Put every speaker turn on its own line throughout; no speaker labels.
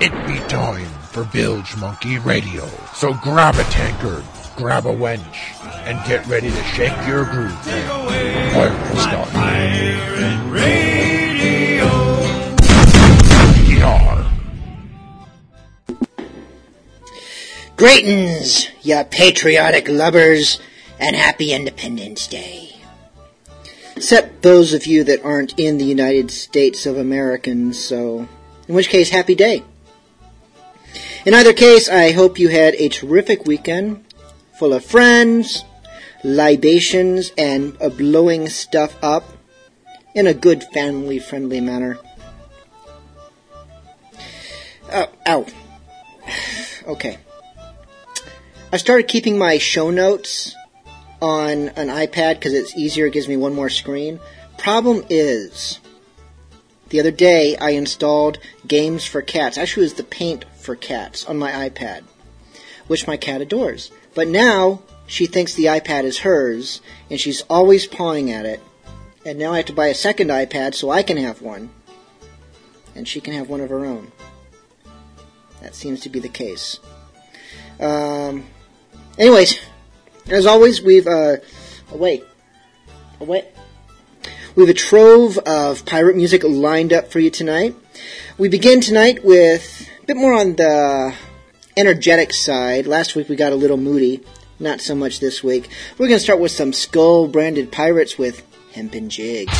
It
be time for Bilge Monkey Radio. So grab a tankard, grab a wench, and get ready to shake your groove. Pirate start.
Pirate Radio.
Yar.
Greetings, ya patriotic lubbers, and happy Independence Day. Except those of you that aren't in the United States of Americans, so in which case, happy day. In either case, I hope you had a terrific weekend full of friends, libations, and blowing stuff up in a good family friendly manner. Oh, ow. Okay. I started keeping my show notes on an iPad because it's easier, it gives me one more screen. Problem is, the other day I installed Games for Cats. Actually, it was the Paint for cats on my iPad, which my cat adores. But now she thinks the iPad is hers, and she's always pawing at it. And now I have to buy a second iPad so I can have one, and she can have one of her own. That seems to be the case. Um, anyways, as always, we've uh, oh, wait, oh, wait.
We have a trove of pirate music lined up for you tonight. We begin tonight with bit more on the energetic side. Last week we got a little moody, not so much this week. We're going to start with some Skull branded pirates with Hempen Jig.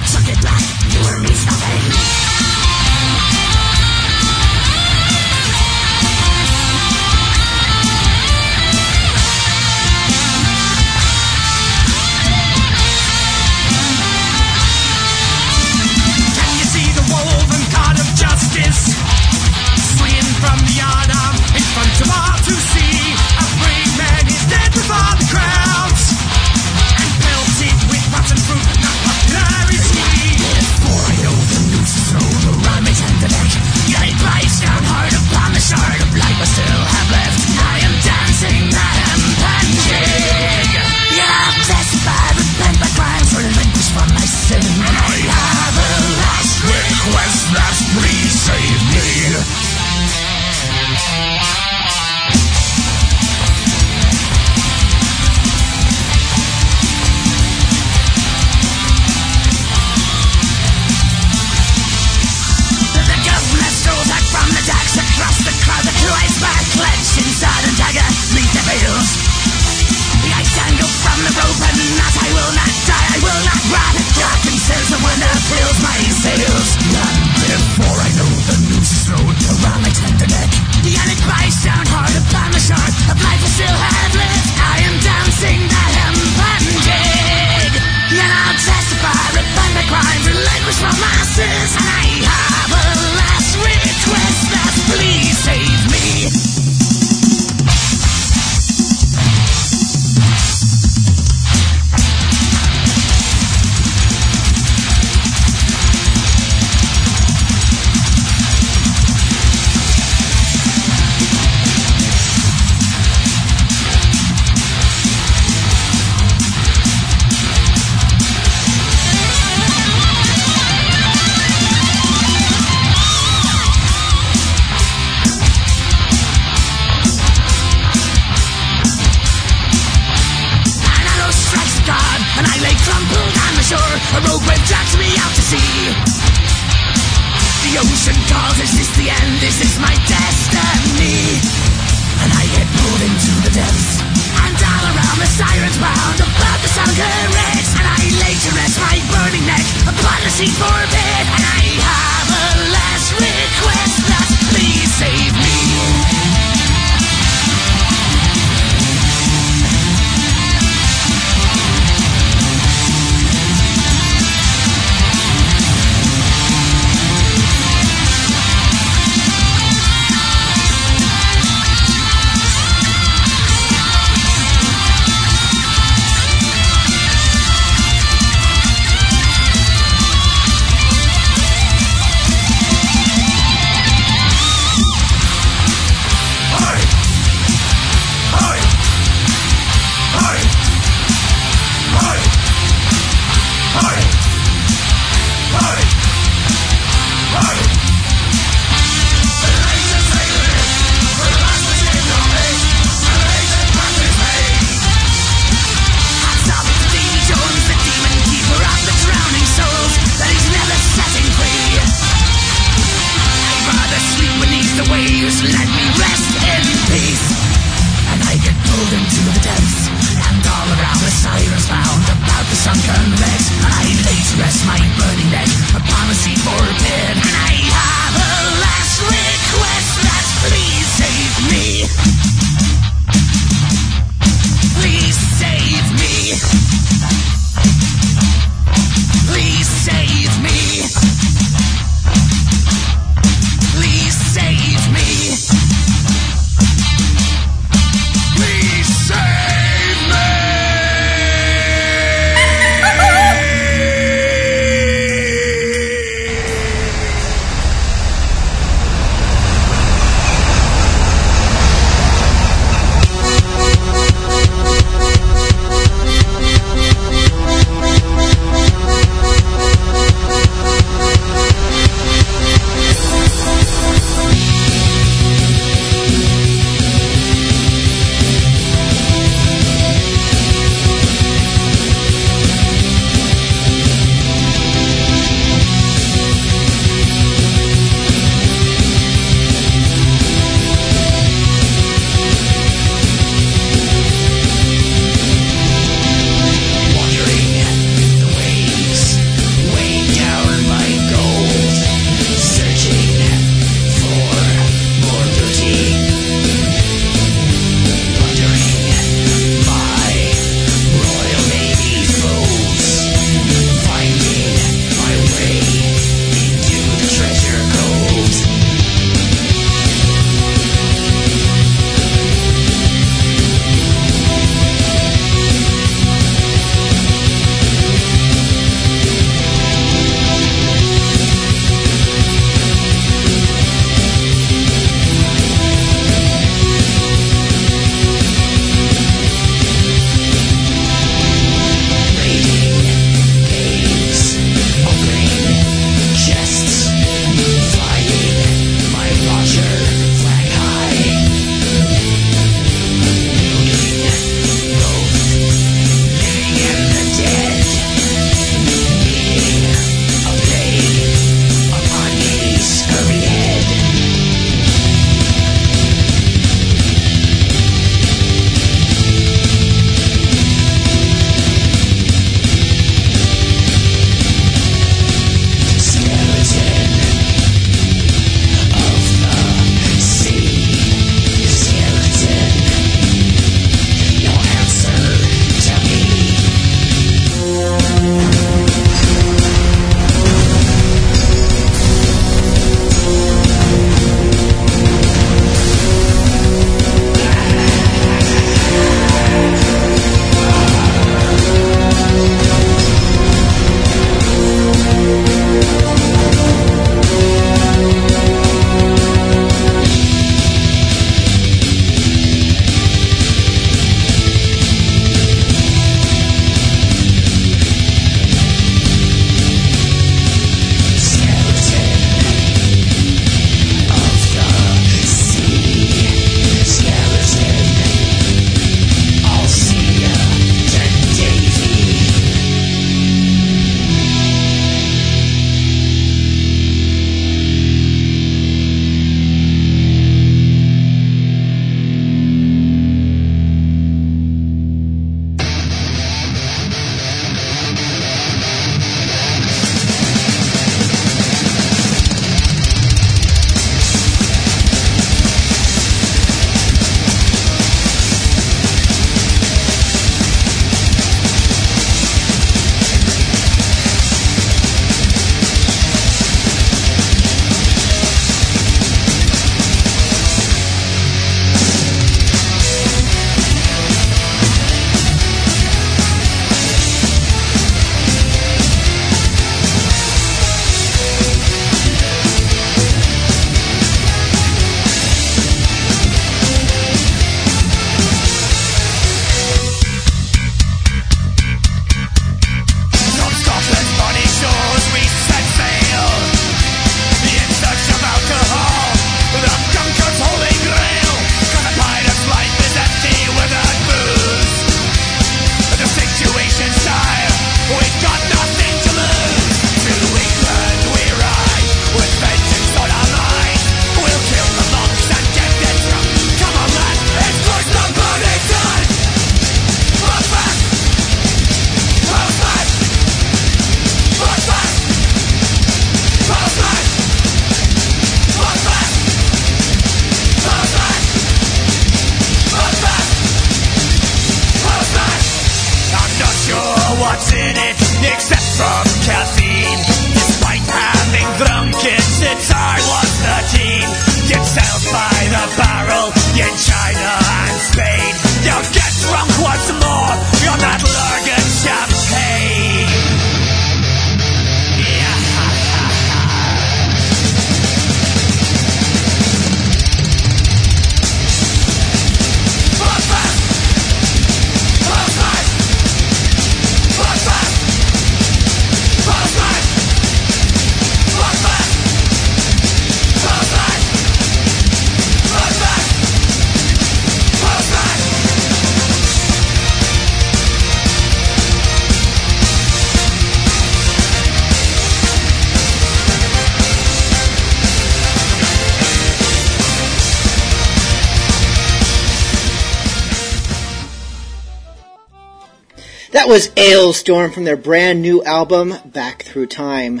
Was Alestorm from their brand new album, Back Through Time.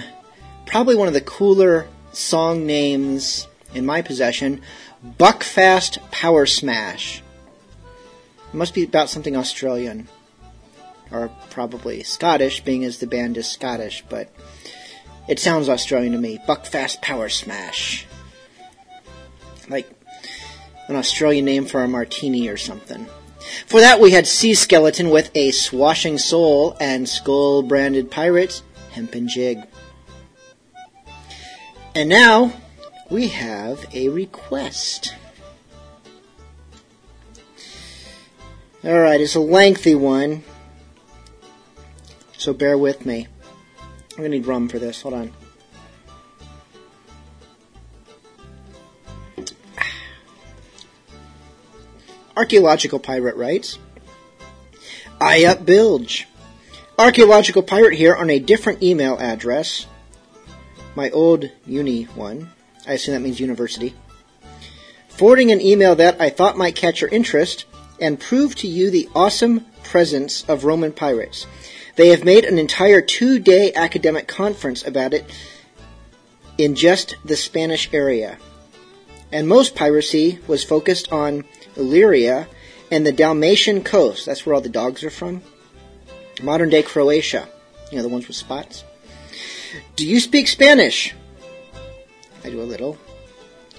Probably one of the cooler song names in my possession, Buckfast Power Smash. It must be about something Australian. Or probably Scottish, being as the band is Scottish, but it sounds Australian to me. Buckfast Power Smash. Like an Australian name for a martini or something. For that, we had Sea Skeleton with a swashing soul and skull branded pirates, Hempen Jig. And now we have a request. Alright, it's a lengthy one, so bear with me. I'm gonna need rum for this. Hold on. Archaeological Pirate writes, I up bilge. Archaeological Pirate here on a different email address. My old uni one. I assume that means university. Forwarding an email that I thought might catch your interest and prove to you the awesome presence of Roman pirates. They have made an entire two day academic conference about it in just the Spanish area. And most piracy was focused on Illyria and the Dalmatian coast. That's where all the dogs are from. Modern day Croatia. You know, the ones with spots. Do you speak Spanish? I do a little.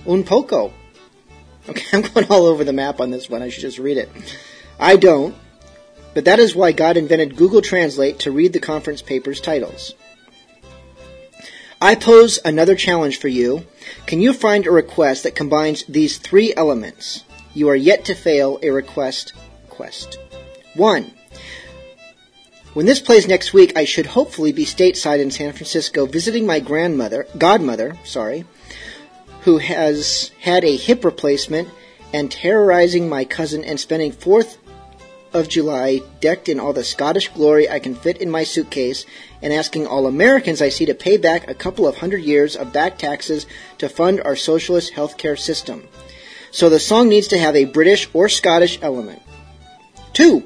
Un poco. Okay, I'm going all over the map on this one. I should just read it. I don't, but that is why God invented Google Translate to read the conference paper's titles. I pose another challenge for you. Can you find a request that combines these three elements? You are yet to fail a request quest. One. When this plays next week, I should hopefully be stateside in San Francisco visiting my grandmother, godmother, sorry, who has had a hip replacement and terrorizing my cousin and spending 4th of July decked in all the Scottish glory I can fit in my suitcase and asking all Americans I see to pay back a couple of hundred years of back taxes to fund our socialist healthcare system. So the song needs to have a British or Scottish element. Two,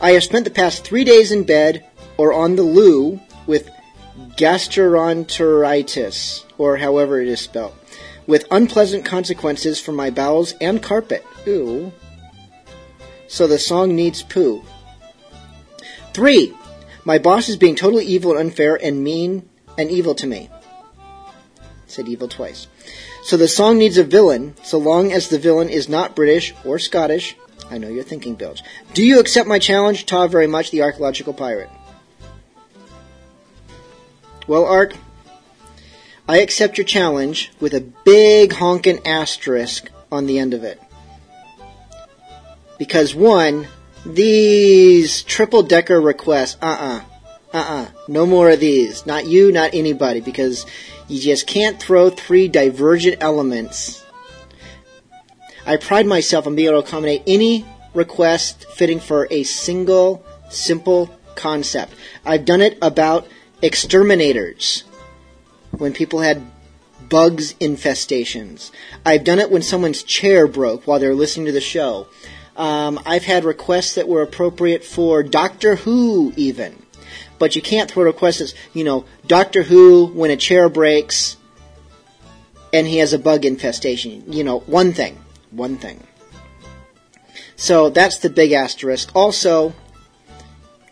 I have spent the past three days in bed or on the loo with gastroenteritis, or however it is spelled, with unpleasant consequences for my bowels and carpet. Ooh. So the song needs poo. Three, my boss is being totally evil and unfair and mean and evil to me. Said evil twice. So the song needs a villain, so long as the villain is not British or Scottish. I know you're thinking, Bilge. Do you accept my challenge, Ta very much, the archaeological pirate? Well, Ark, I accept your challenge with a big honkin' asterisk on the end of it. Because one, these triple decker requests, uh uh-uh, uh, no more of these. Not you, not anybody, because you just can't throw three divergent elements. I pride myself on being able to accommodate any request fitting for a single, simple concept. I've done it about exterminators when people had bugs infestations. I've done it when someone's chair broke while they're listening to the show. Um, I've had requests that were appropriate for Doctor Who, even. But you can't throw requests as, you know, Doctor Who when a chair breaks and he has a bug infestation. You know, one thing. One thing. So that's the big asterisk. Also,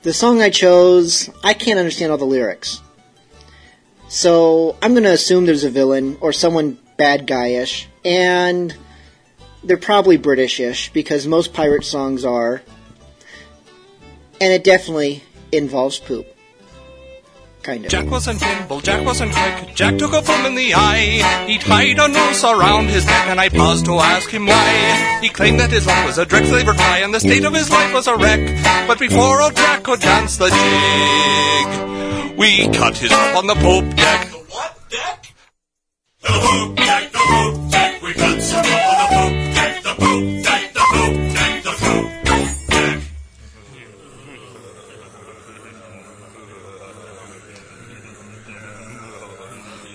the song I chose, I can't understand all the lyrics. So I'm going to assume there's a villain or someone bad guyish, and they're probably Britishish because most pirate songs are. And it definitely involves poop. Kind of.
Jack wasn't nimble, Jack wasn't quick. Jack took a boom in the eye. He tied a noose around his neck, and I paused to ask him why. He claimed that his life was a dreck slaver tie, and the state of his life was a wreck. But before old Jack could dance the jig, we cut his rope on the poop deck. The what deck? The poop deck, the poop deck. We cut some rope on the poop deck, the poop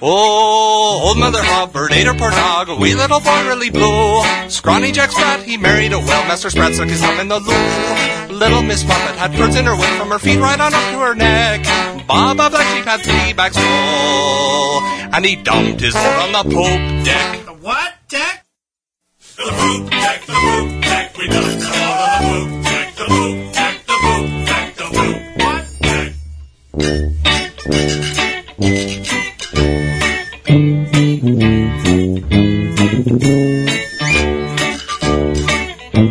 Oh, old Mother Hubbard ate her poor a wee little boy really blue. Scrawny Jack Sprat, he married a well, Master Sprat stuck his thumb in the loo. Little Miss Muffet had birds in her wing from her feet right on up to her neck. Baba Black Sheep had three bags full, and he dumped his load on the poop deck.
The what deck? The poop deck, the poop deck. We done it all on the poop deck, the poop deck, the poop deck, the poop what deck? The poop deck, the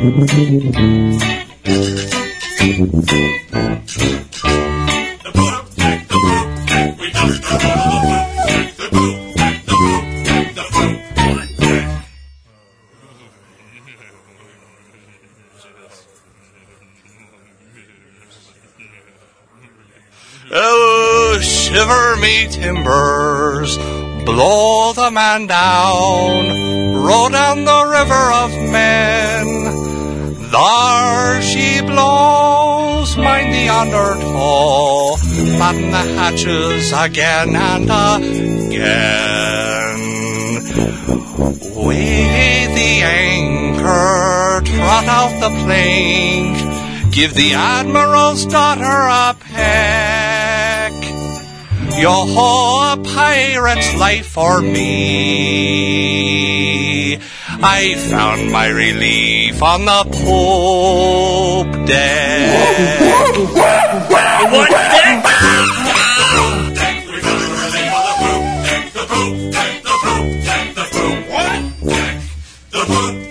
Oh, shiver me timbers, blow the man down, row down the river of men. There she blows, mind the undertow, batten the hatches again and again. Weigh the anchor, trot out the plank, give the admiral's daughter a peck. Yo ho, a pirate's life for me. I found my relief on the poop deck.
What deck? deck. We it ready for the poop deck, the poop deck, the poop deck, the what deck? The poop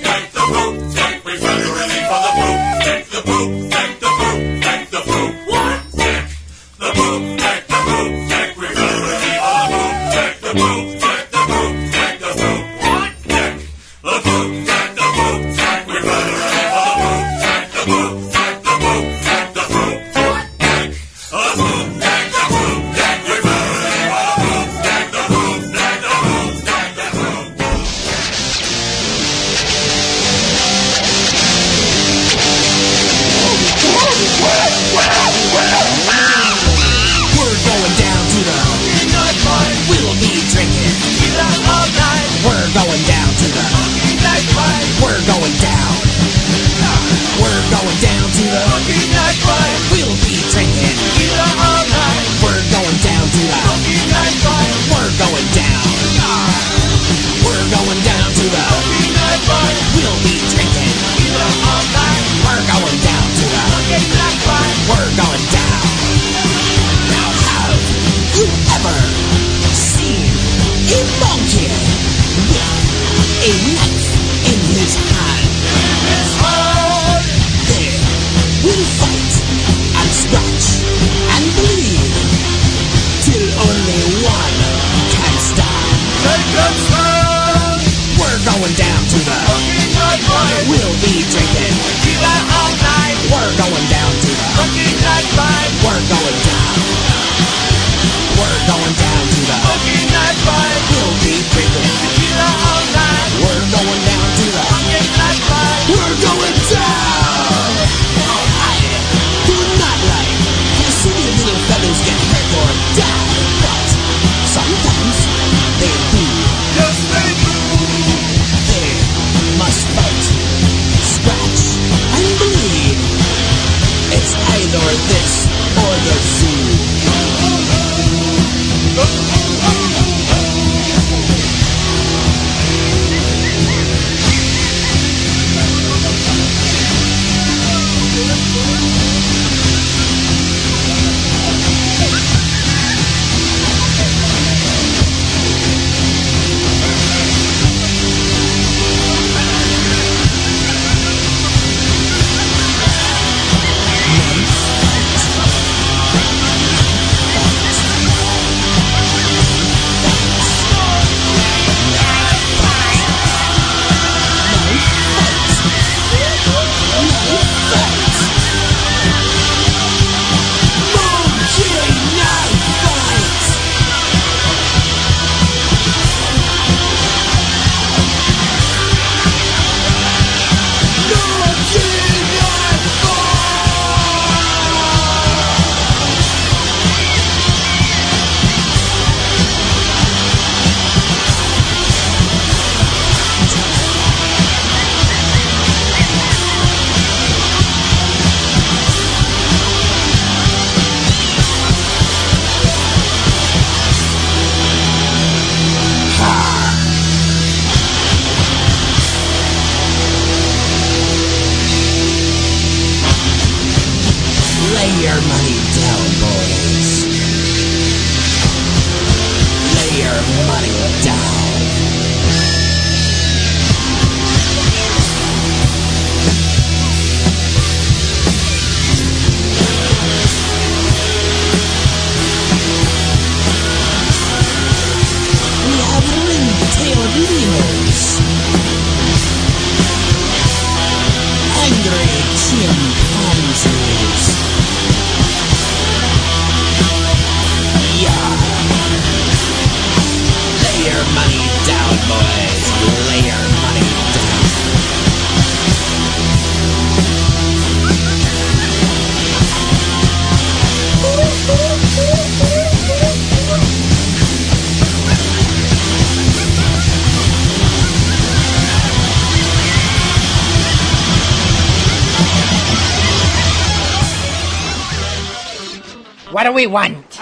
What
do
we
want?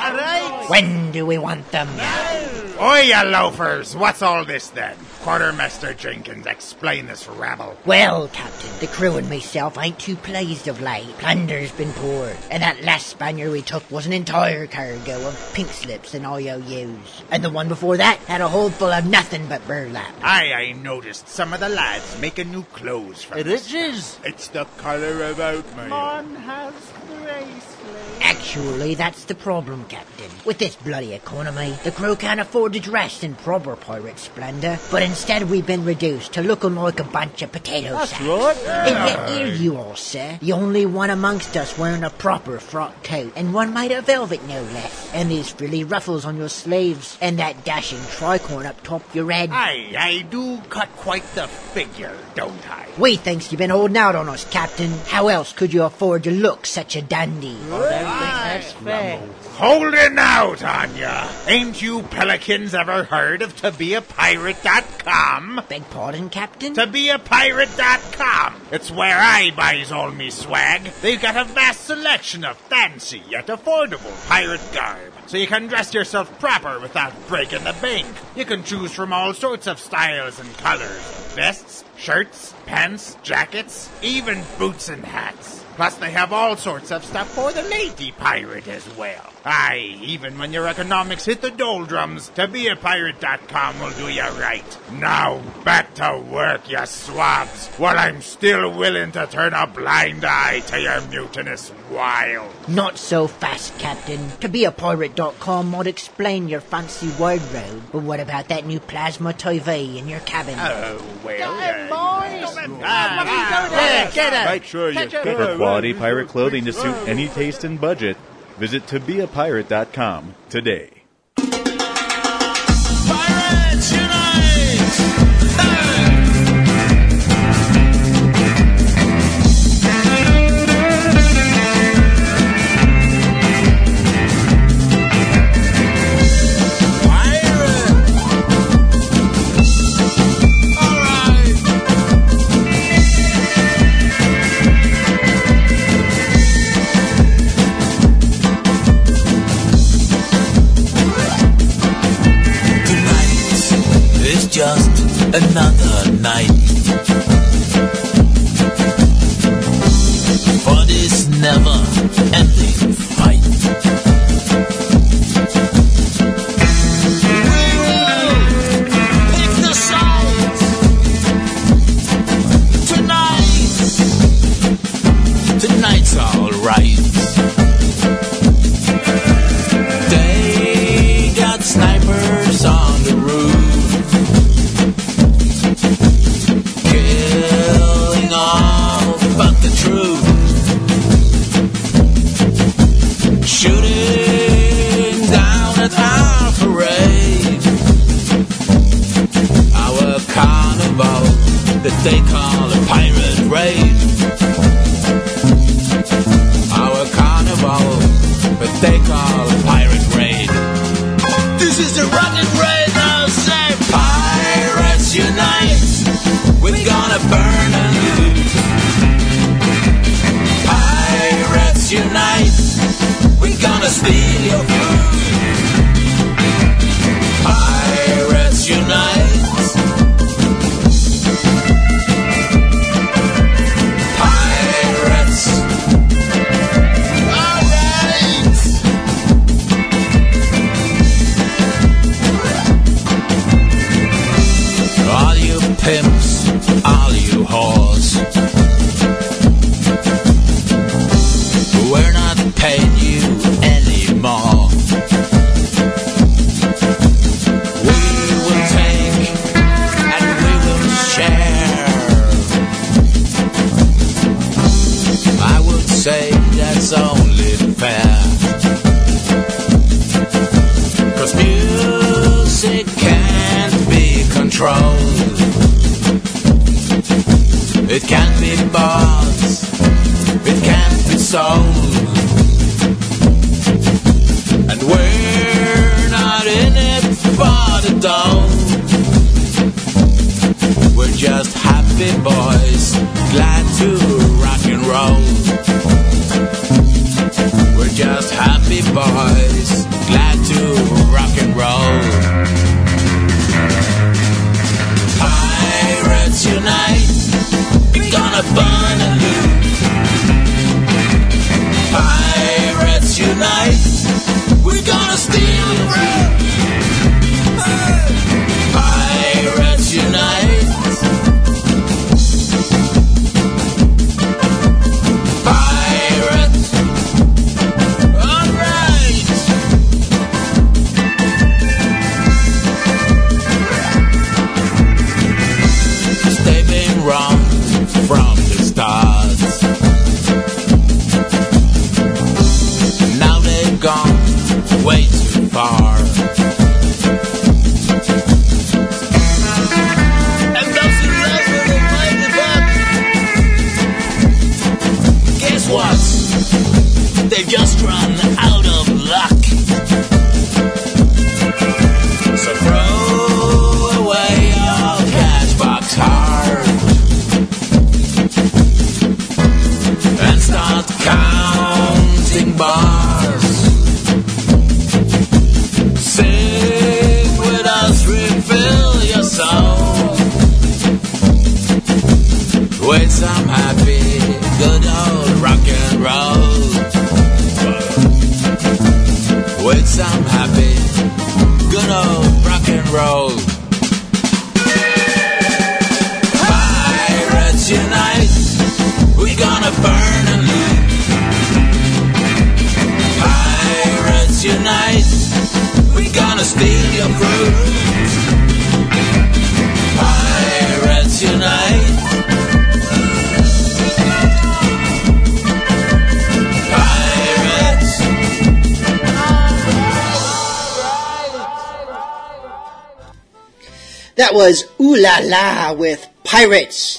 When do we want them?
Oi, you loafers! What's all this then? Quartermaster Jenkins, explain this rabble.
Well, Captain, the crew and myself ain't too pleased of late. Plunder's been poured, and that last Spaniard we took was an entire cargo of pink slips and IOUs. And the one before that had a hold full of nothing but burlap.
Aye, I noticed some of the lads making new clothes from this. It's the colour of oatmeal.
Actually, that's the problem, Captain. With this bloody economy, the crew can't afford to dress in proper pirate splendor, but instead we've been reduced to looking like a bunch of potato sacks. And yet here you are, sir, the only one amongst us wearing a proper frock coat, and one made of velvet no less, and these frilly ruffles on your sleeves, and that dashing tricorn up top your head.
Aye, I do cut quite the figure, don't I?
We thinks you've been holding out on us, Captain. How else could you afford to look such a dandy?
Holding out on ya! Ain't you pelicans ever heard of tobeapirate.com?
Beg pardon, Captain?
ToBeAPirate.com. It's where I buys all me swag. They've got a vast selection of fancy yet affordable pirate garb. So you can dress yourself proper without breaking the bank. You can choose from all sorts of styles and colors. Vests, shirts, pants, jackets, even boots and hats. Plus they have all sorts of stuff for the lady pirate as well. Aye, even when your economics hit the doldrums, tobeapirate.com will do you right. Now, back to work, you swabs, while I'm still willing to turn a blind eye to your mutinous wiles.
Not so fast, Captain. ToBeAPirate.com might explain your fancy wardrobe, but what about that new plasma TV in your cabin?
Oh, well, Get uh, yeah, get it.
Make sure you For quality pirate clothing to suit any taste and budget, visit tobeapirate.com today.
Another night. For this never ending fight.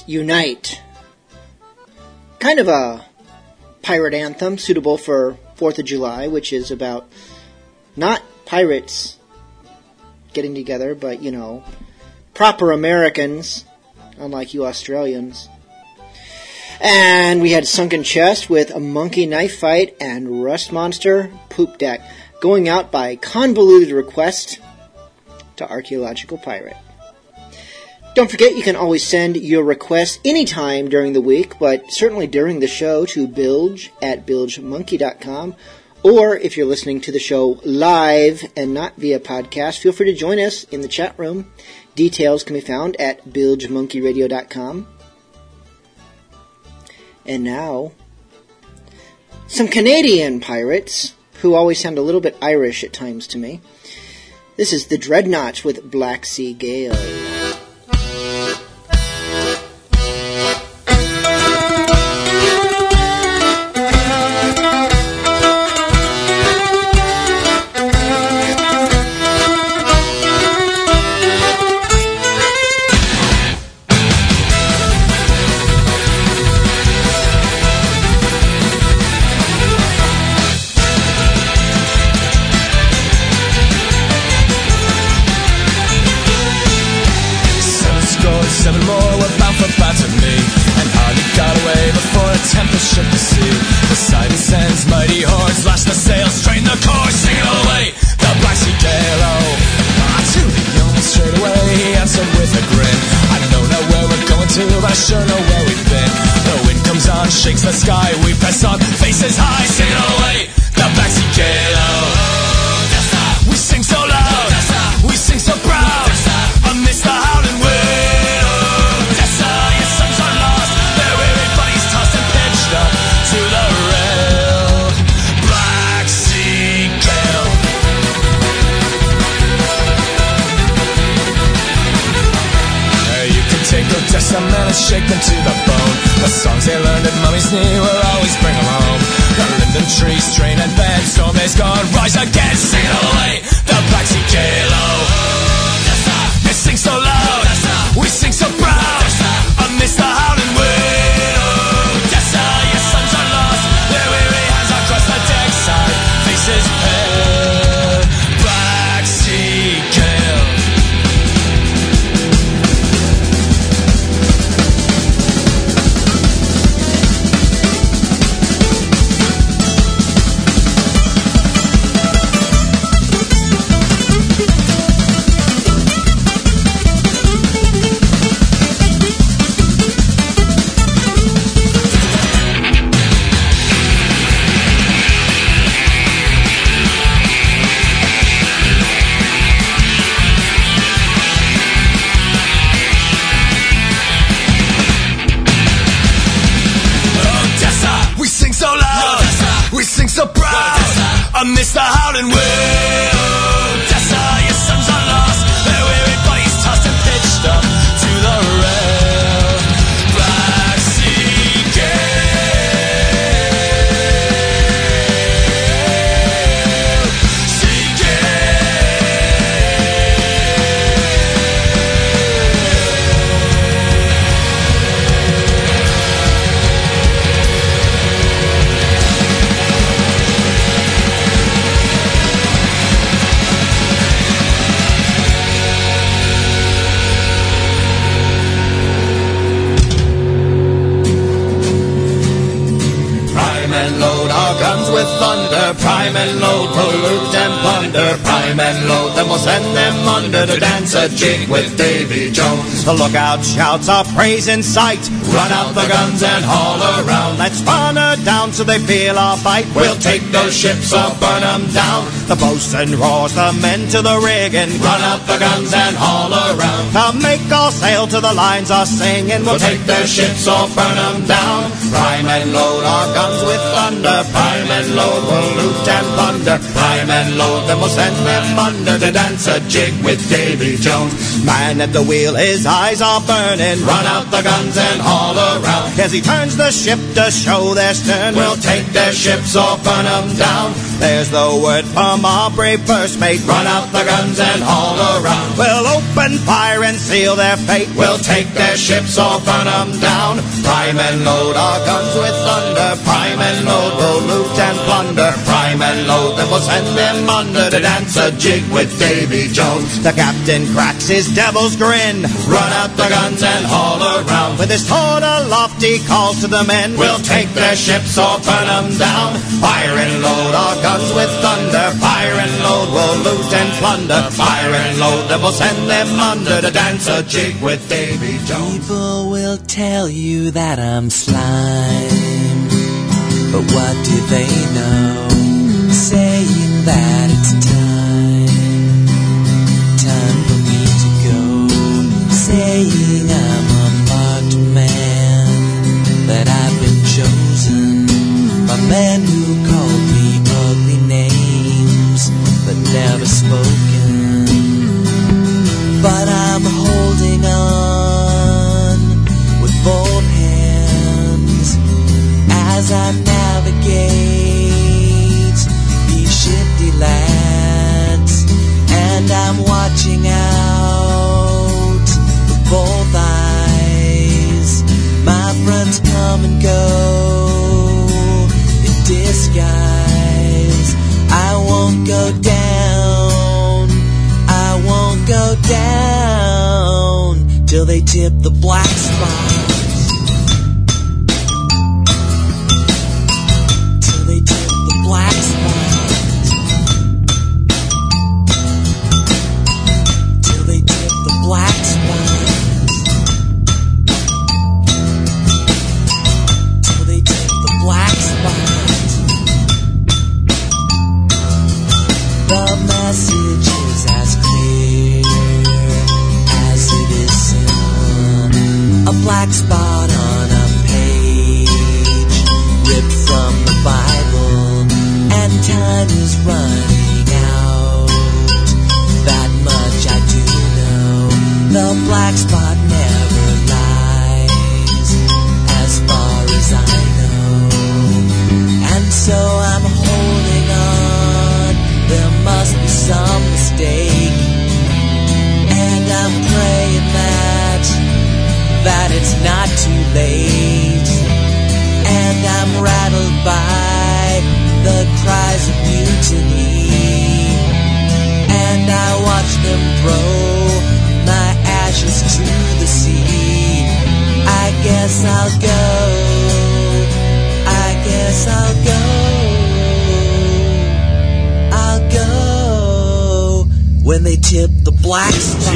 Unite.
Kind of a pirate anthem suitable for 4th of July, which is about not pirates getting together, but, you know, proper Americans, unlike you Australians. And we had Sunken Chest with a Monkey Knife Fight and Rust Monster Poop Deck, going out by convoluted request to Archaeological Pirate. Don't forget, you can always send your requests anytime during the week, but certainly during the show to bilge at bilgemonkey.com. Or if you're listening to the show live and not via podcast, feel free to join us in the chat room. Details can be found at bilgemonkeyradio.com. And now, some Canadian pirates who always sound a little bit Irish at times to me. This is the Dreadnought with Black Sea
Gale.
Prime and load, pollute and plunder. Prime and load, we'll send them under to dance a jig with Davy Jones. The lookout shouts our praise in sight. Run out the guns and haul around. Let's burn her down so they feel our bite. We'll take those ships or burn them down. The boatswain roars the men to the rigging. Run out the guns and haul around. Now make all sail to the lines are singing. We'll take their ships or burn them down. Prime and load our guns with thunder. Prime and load, we'll loot and plunder. Prime and load, then we'll send them under to dance a jig with Davy Jones. Man at the wheel, his eyes are burning. Run out the guns and haul around. As he turns the ship to show their stern, we'll take their ships or burn them down. There's the word from our brave first mate. Run out the guns and haul around. We'll open fire and seal their fate. We'll take their ships or burn them down. Prime and load our guns with thunder. Prime and load, we'll loot and plunder. Prime and load, then we'll send them under to dance a jig with Davy Jones. The captain cracks his devil's grin. Run out the guns and haul around. With his horn aloft, he calls to the men. We'll take their ships or burn them down. Fire and load our guns with thunder. Fire and load, we'll loot and plunder. Fire and load, then we'll send them under to dance a jig with Davy Jones.
People will tell you that I'm slime, but what do they know? Saying that Saying I'm a marked man, that I've been chosen by men tip the black spot. It's not too late. And I'm rattled by the cries of mutiny. And I watch them throw my ashes to the sea. I guess I'll go. When they tip the black spot.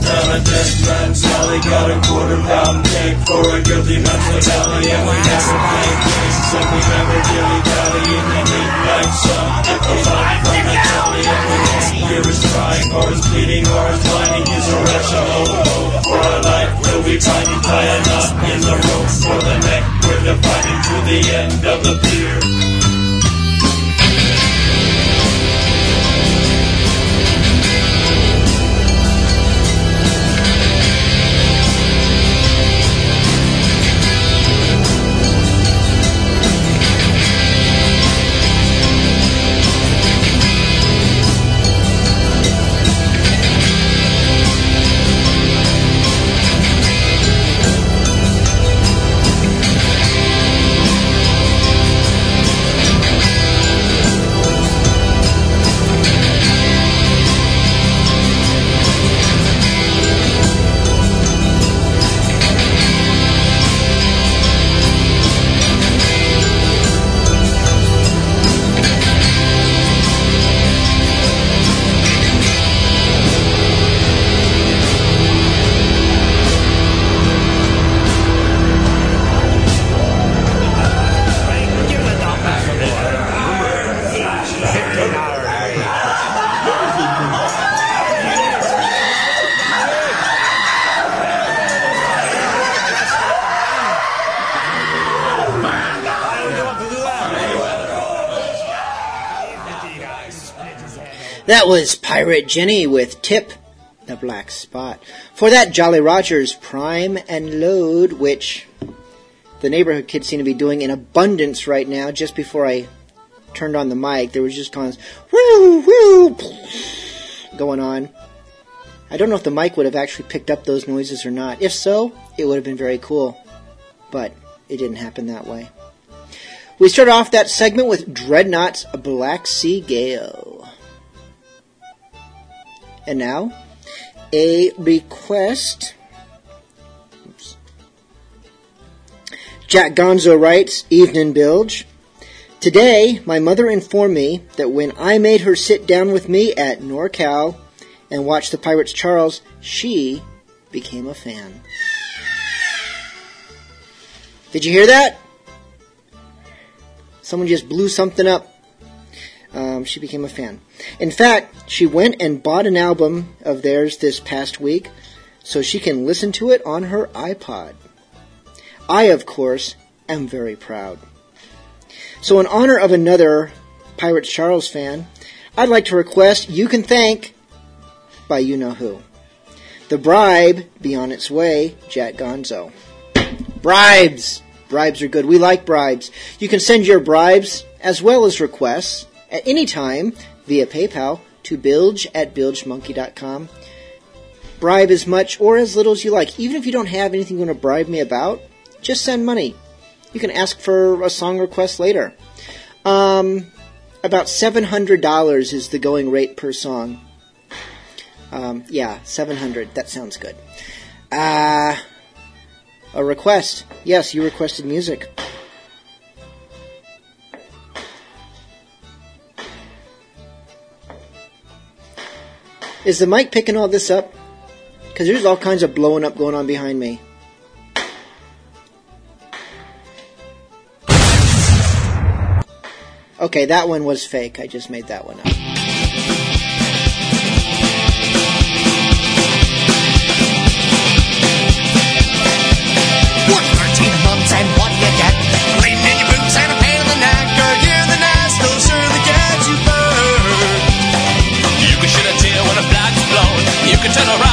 Down a dead man's alley, got a quarter pound cake for a guilty mental tally, and we never play games, and we never dilly dally in the midnight sun. If we fight from the telly, and we won't hear his crying or his bleeding or his whining, his irrational for our life will be trying tie a knot in the rope for the neck. We're defining to the end of the pier.
That was Pirate Jenny with Tip the Black Spot. For that, Jolly Rogers Prime and Load, which the neighborhood kids seem to be doing in abundance right now. Just before I turned on the mic, there was just of woo woo going on. I don't know if the mic would have actually picked up those noises or not. If so, it would have been very cool. But it didn't happen that way. We start off that segment with Dreadnought's Black Sea Gale. And now, a request. Oops. Jack Gonzo writes, Evening Bilge. Today, my mother informed me that when I made her sit down with me at NorCal and watch the Pirates Charles, she became a fan. Did you hear that? Someone just blew something up. Um, she became a fan. In fact, she went and bought an album of theirs this past week so she can listen to it on her iPod. I, of course, am very proud. So, in honor of another Pirates Charles fan, I'd like to request You Can Thank by You Know Who. The bribe be on its way, Jack Gonzo. Bribes! Bribes are good. We like bribes. You can send your bribes as well as requests at any time via PayPal to bilge at bilgemonkey.com. Bribe as much or as little as you like. Even if you don't have anything you want to bribe me about, just send money. You can ask for a song request later. Um, about $700 is the going rate per song. Um, yeah, 700 That sounds good. Uh, a request. Yes, you requested music. Is the mic picking all this up? Because there's all kinds of blowing up going on behind me. Okay, that one was fake. I just made that one up.
You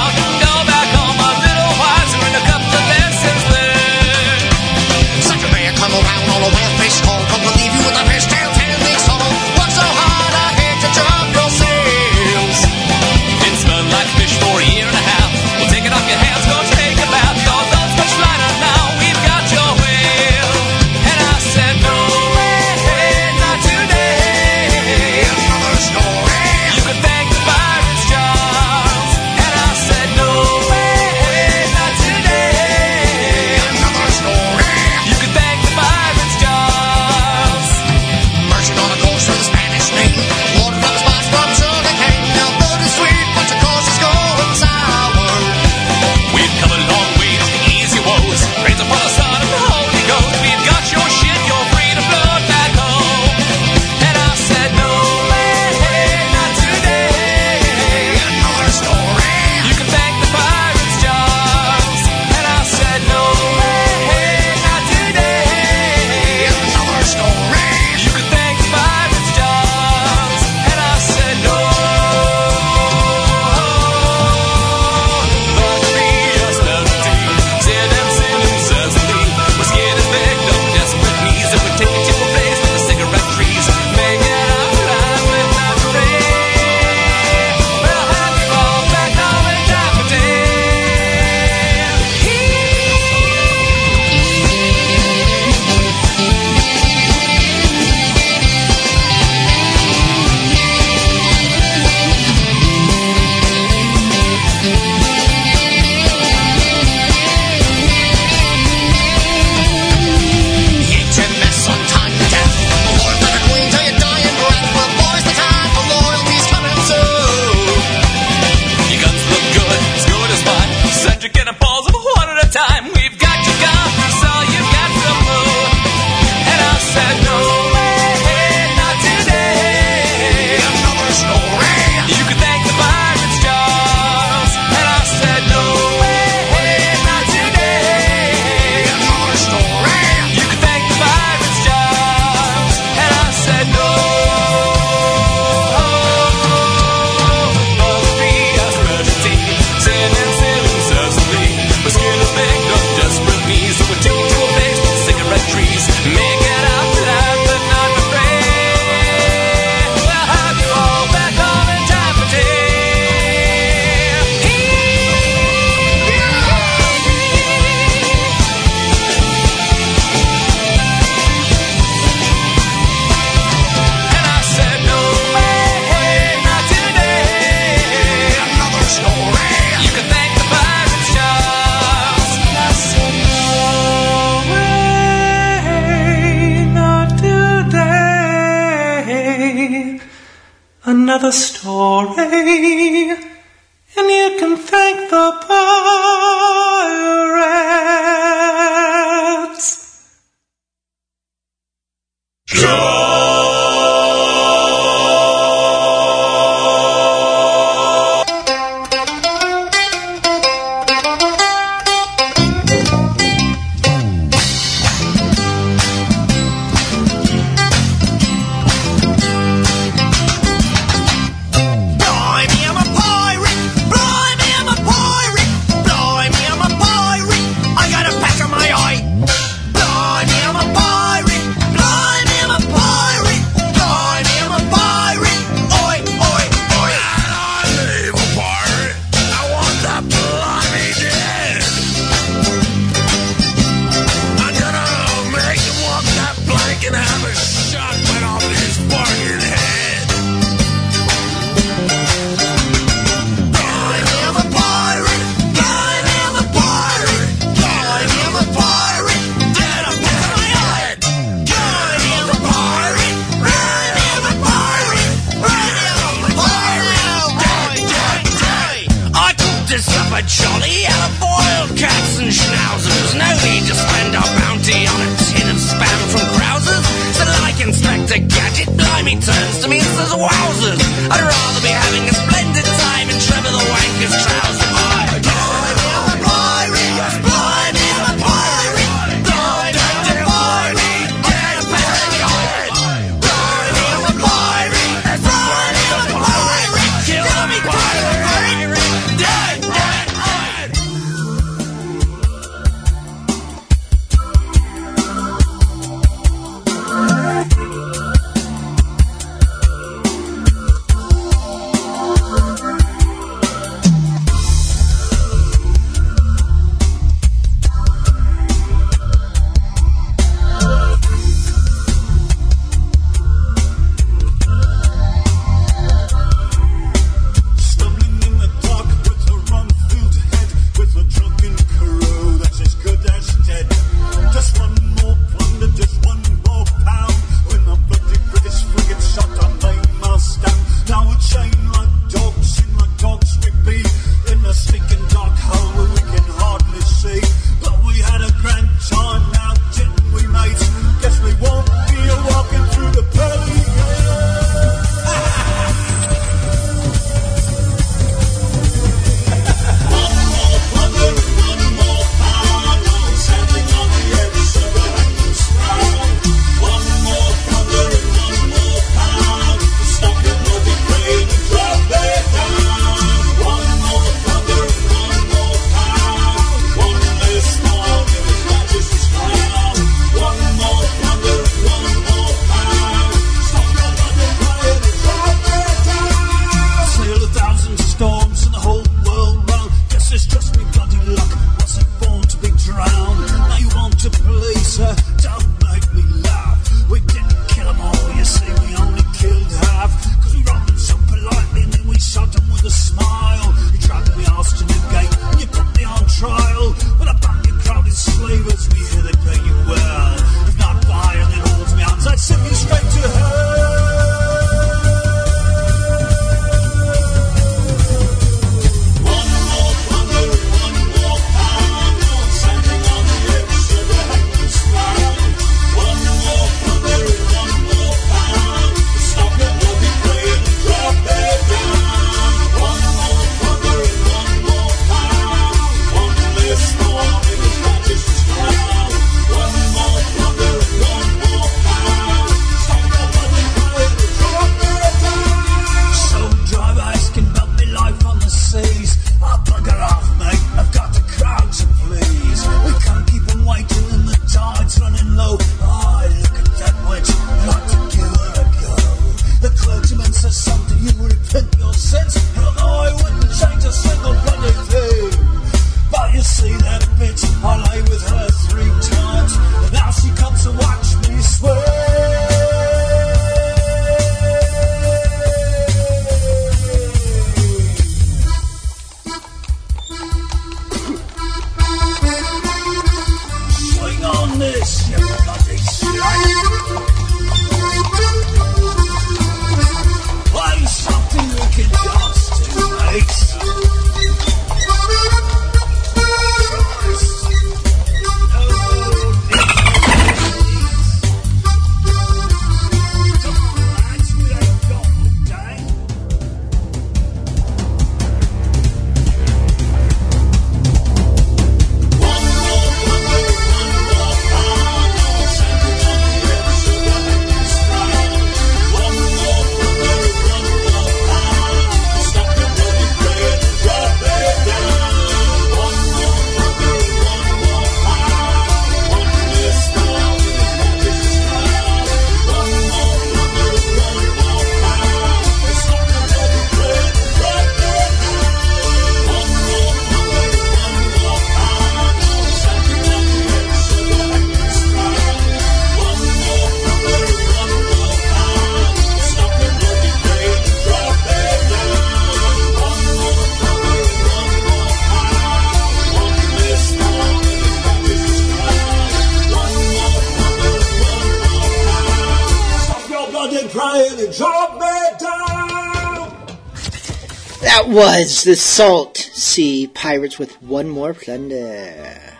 was the Salt Sea Pirates with one more plunder.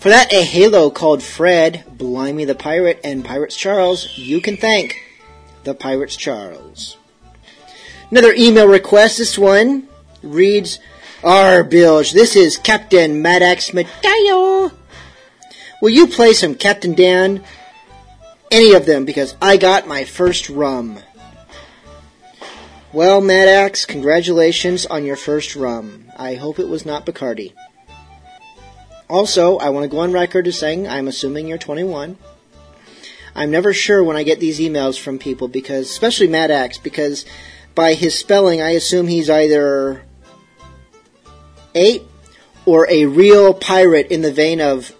For that, a halo called Fred, Blimey the Pirate, and Pirates Charles, you can thank the Pirates Charles. Another email request, this one reads, Our Bilge, this is Captain Maddox Mateo. Will you play some Captain Dan? Any of them, because I got my first rum. Well, Madax, congratulations on your first rum. I hope it was not Bacardi. Also, I want to go on record as saying I'm assuming you're 21. I'm never sure when I get these emails from people because, especially Madax, because by his spelling, I assume he's either eight or a real pirate in the vein of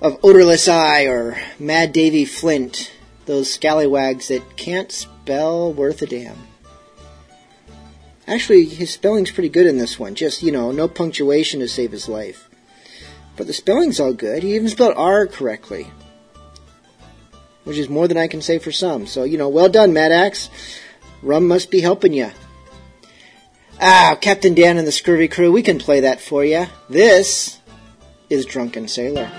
of Odorless Eye or Mad Davy Flint, those scallywags that can't spell worth a damn. Actually, his spelling's pretty good in this one. Just, you know, no punctuation to save his life. But the spelling's all good. He even spelled R correctly. Which is more than I can say for some. So, you know, well done, Madax. Rum must be helping you. Ah, Captain Dan and the Scurvy Crew, we can play that for you. This is Drunken Sailor.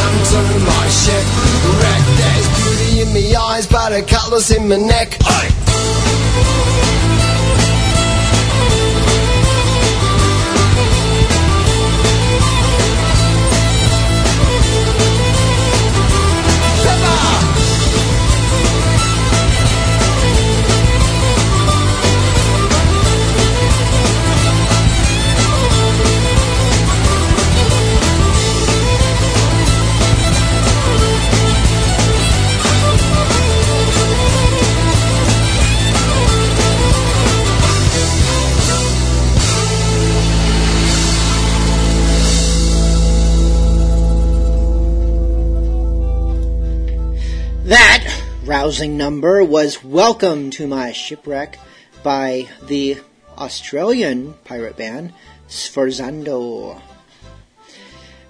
To
my
shipwreck. There's beauty in my eyes, but a cutlass in my neck.
That rousing number was Welcome to My Shipwreck by the Australian pirate band Sforzando.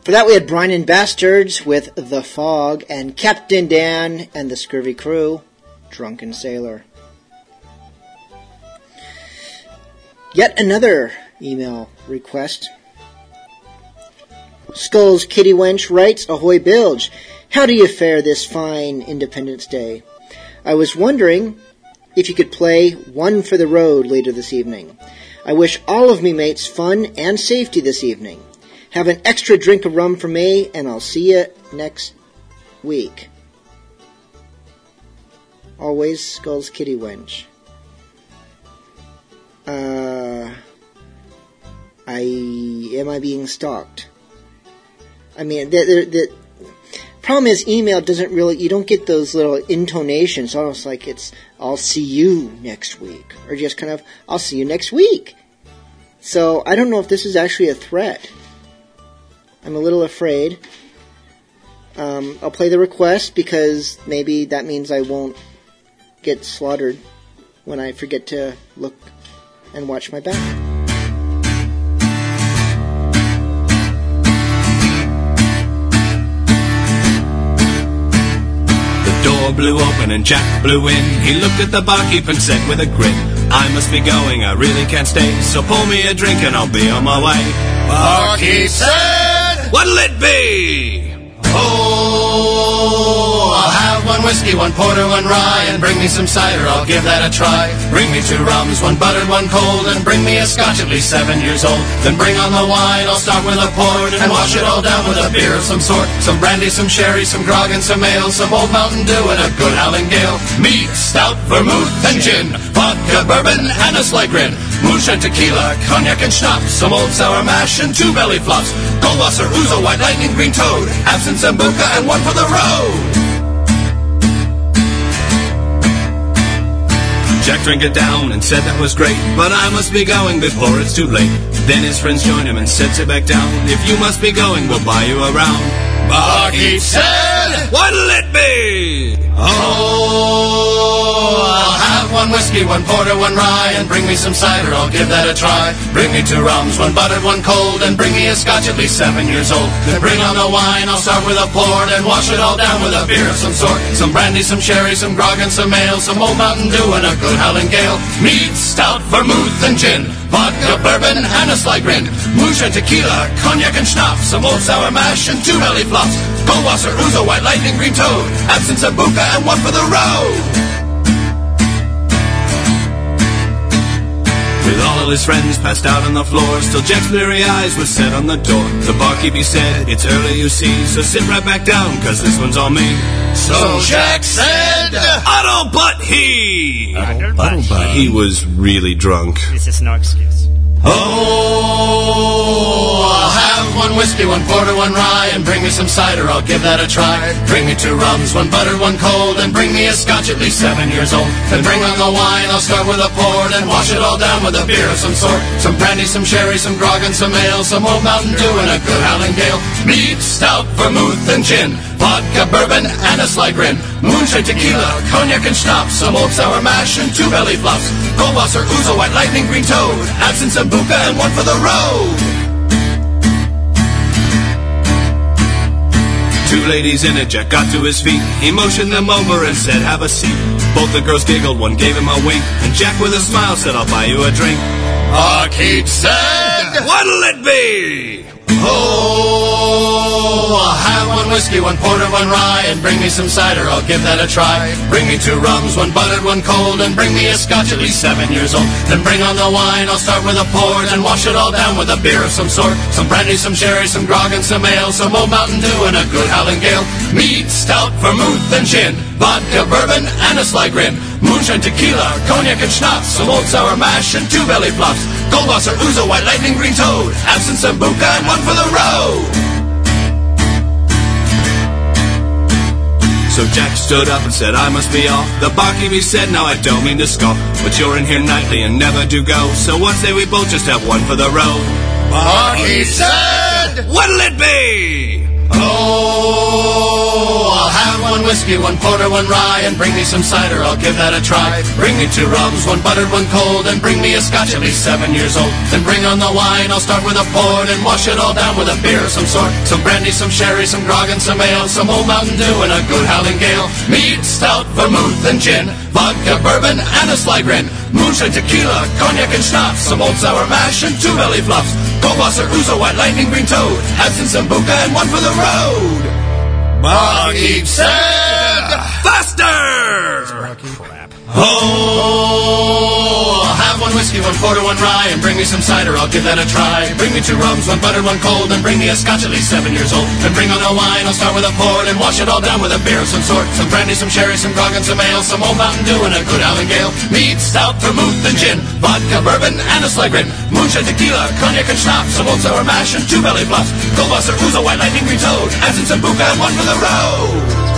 For that, we had Brian and Bastards with The Fog and Captain Dan and the Scurvy Crew, Drunken Sailor. Yet another email request. Skulls Kitty Wench writes, Ahoy Bilge, how do you fare this fine Independence Day? I was wondering if you could play One for the Road later this evening. I wish all of me mates fun and safety this evening. Have an extra drink of rum for me, and I'll see you next week. Always Skulls Kitty Wench. Uh, I am I being stalked? I mean, the, the, the problem is email doesn't really you don't get those little intonations. Almost like it's I'll see you next week, or just kind of I'll see you next week. So I don't know if this is actually a threat. I'm a little afraid. Um, I'll play the request because maybe that means I won't get slaughtered when I forget to look and watch my back.
Door blew open and Jack blew in. He looked at the barkeep and said with a grin, I must be going, I really can't stay. So pour me a drink and I'll be on my way.
Barkeep said,
What'll it be?
Oh, one whiskey, one porter, one rye, and bring me some cider, I'll give that a try. Bring me two rums, one buttered, one cold, and bring me a scotch at least seven years old. Then bring on the wine, I'll start with a port, and wash it all down with a beer of some sort. Some brandy, some sherry, some grog, and some ale, some old Mountain Dew, and a good Howling Gale. Mead, stout, vermouth, and gin, vodka, bourbon, and a slight grin. Moonshine, tequila, cognac, and schnapps, some old sour mash, and two belly flops. Goldwasser, ouzo, white lightning, green toad, absinthe, sambuca, and one for the road.
Jack drank it down and said that was great, but I must be going before it's too late. Then his friends joined him and said, sit back down. If you must be going, we'll buy you around.
Barkeep said,
What'll it be?
Oh, I'll have one whiskey, one porter, one rye, and bring me some cider, I'll give that a try. Bring me two rums, one buttered, one cold, and bring me a scotch at least seven years old. Then bring on the wine, I'll start with a port, and wash it all down with a beer of some sort. Some brandy, some sherry, some grog, and some ale, some old Mountain Dew, and a good howling gale. Mead, stout, vermouth, and gin. Vodka, bourbon, and a sly grin. Moonshine, tequila, cognac, and schnapps. Some old sour mash and two belly flops. Goldwasser, ouzo, white lightning, green toad. Absinthe, Buka and one for the road. With all of his friends passed out on the floor, still Jack's bleary eyes were set on the door. The barkeep he said, It's early, you see, so sit right back down, cause this one's on me. So Jack said, Otto but he!
but
he was really drunk.
This is no excuse.
Oh, I'll one whiskey, one porter, one rye, and bring me some cider, I'll give that a try. Bring me two rums, one butter, one cold, and bring me a scotch at least seven years old. Then bring on the wine, I'll start with a port, and wash it all down with a beer of some sort. Some brandy, some sherry, some grog, and some ale, some old Mountain Dew, and a good howling gale. Mead, stout, vermouth, and gin. Vodka, bourbon, and a sly grin. Moonshine, tequila, cognac, and schnapps. Some old sour mash and two belly flops. Goldwasser, ouzo, white lightning, green toad. Absinthe, sambuca, and one for the road. Two ladies in a Jack got to his feet. He motioned them over and said, have a seat. Both the girls giggled, one gave him a wink. And Jack with a smile said, I'll buy you a drink. Barkeep said, what'll it be? Oh, I'll have one whiskey, one porter, one rye, and bring me some cider, I'll give that a try. Bring me two rums, one buttered, one cold, and bring me a scotch at least seven years old. Then bring on the wine, I'll start with a port, and wash it all down with a beer of some sort. Some brandy, some sherry, some grog, and some ale, some old Mountain Dew, and a good howling gale. Mead, stout, vermouth, and gin. Vodka, bourbon, and a sly grin. Moonshine, tequila, cognac, and schnapps. Some old sour mash and two belly flops. Goldwasser, ouzo, white lightning, green toad. Absinthe, sambuca, and one for the road. So Jack stood up and said, I must be off. The barkeep he said, now I don't mean to scoff, but you're in here nightly and never do go. So what say we both just have one for the road. Barkeep said, what'll it be? Oh, I'll have one whiskey, one porter, one rye, and bring me some cider, I'll give that a try. Bring me two rums, one buttered, one cold, and bring me a scotch at least seven years old. Then bring on the wine, I'll start with a port, and wash it all down with a beer of some sort. Some brandy, some sherry, some grog, and some ale, some old Mountain Dew, and a good howling gale. Mead, stout, vermouth, and gin. Vodka, bourbon, and a sly grin. Moonshine, tequila, cognac, and schnapps. Some old sour mash and two belly flops. Goldwasser, ouzo, white lightning, green toad. Absinthe, sambuca, and one for the road. Barkeep said, faster! Oh, I'll have one whiskey, one porter, one rye, and bring me some cider, I'll give that a try. Bring me two rums, one buttered, one cold, and bring me a scotch at least seven years old. Then bring on the wine, I'll start with a port, and wash it all down with a beer of some sort. Some brandy, some sherry, some grog, and some ale, some old Mountain Dew, and a good howling gale. Mead, stout, vermouth, and gin. Vodka, bourbon, and a sly grin. Moonshine, tequila, cognac, and schnapps, some old sour mash, and two belly flops. Goldwasser, ouzo, white lightning, green toad. Absinthe, sambuca, and one for the road.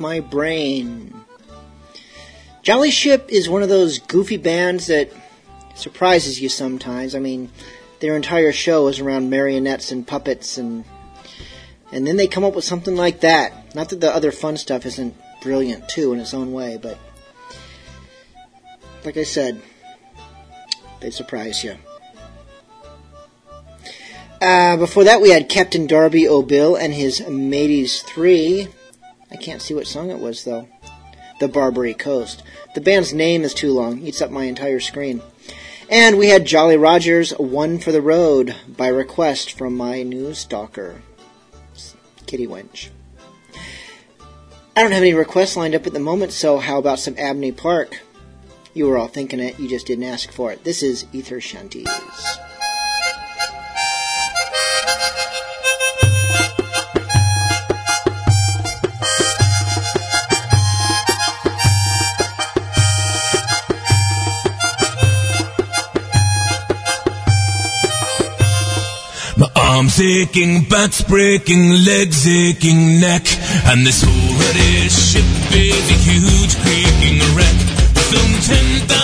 my brain.
Jolly Ship is one of those goofy bands that surprises you sometimes. I mean, their entire show is around marionettes and puppets and and then they come up with something like that. Not that the other fun stuff isn't brilliant too in its own way, but like I said, they surprise you. Uh, before that, we had Captain Darby O'Bill and his Mateys 3 can't see what song it was, though. The Barbary Coast. The band's name is too long, eats up my entire screen. And we had Jolly Roger's One for the Road by request from my new stalker, Kitty Wench. I don't have any requests lined up at the moment, so how about some Abney Park? You were all thinking it, you just didn't ask for it. This is Ether Shanties.
aching, backs breaking, legs aching, neck. And this whole reddish ship is a huge creaking wreck.
Some
10,000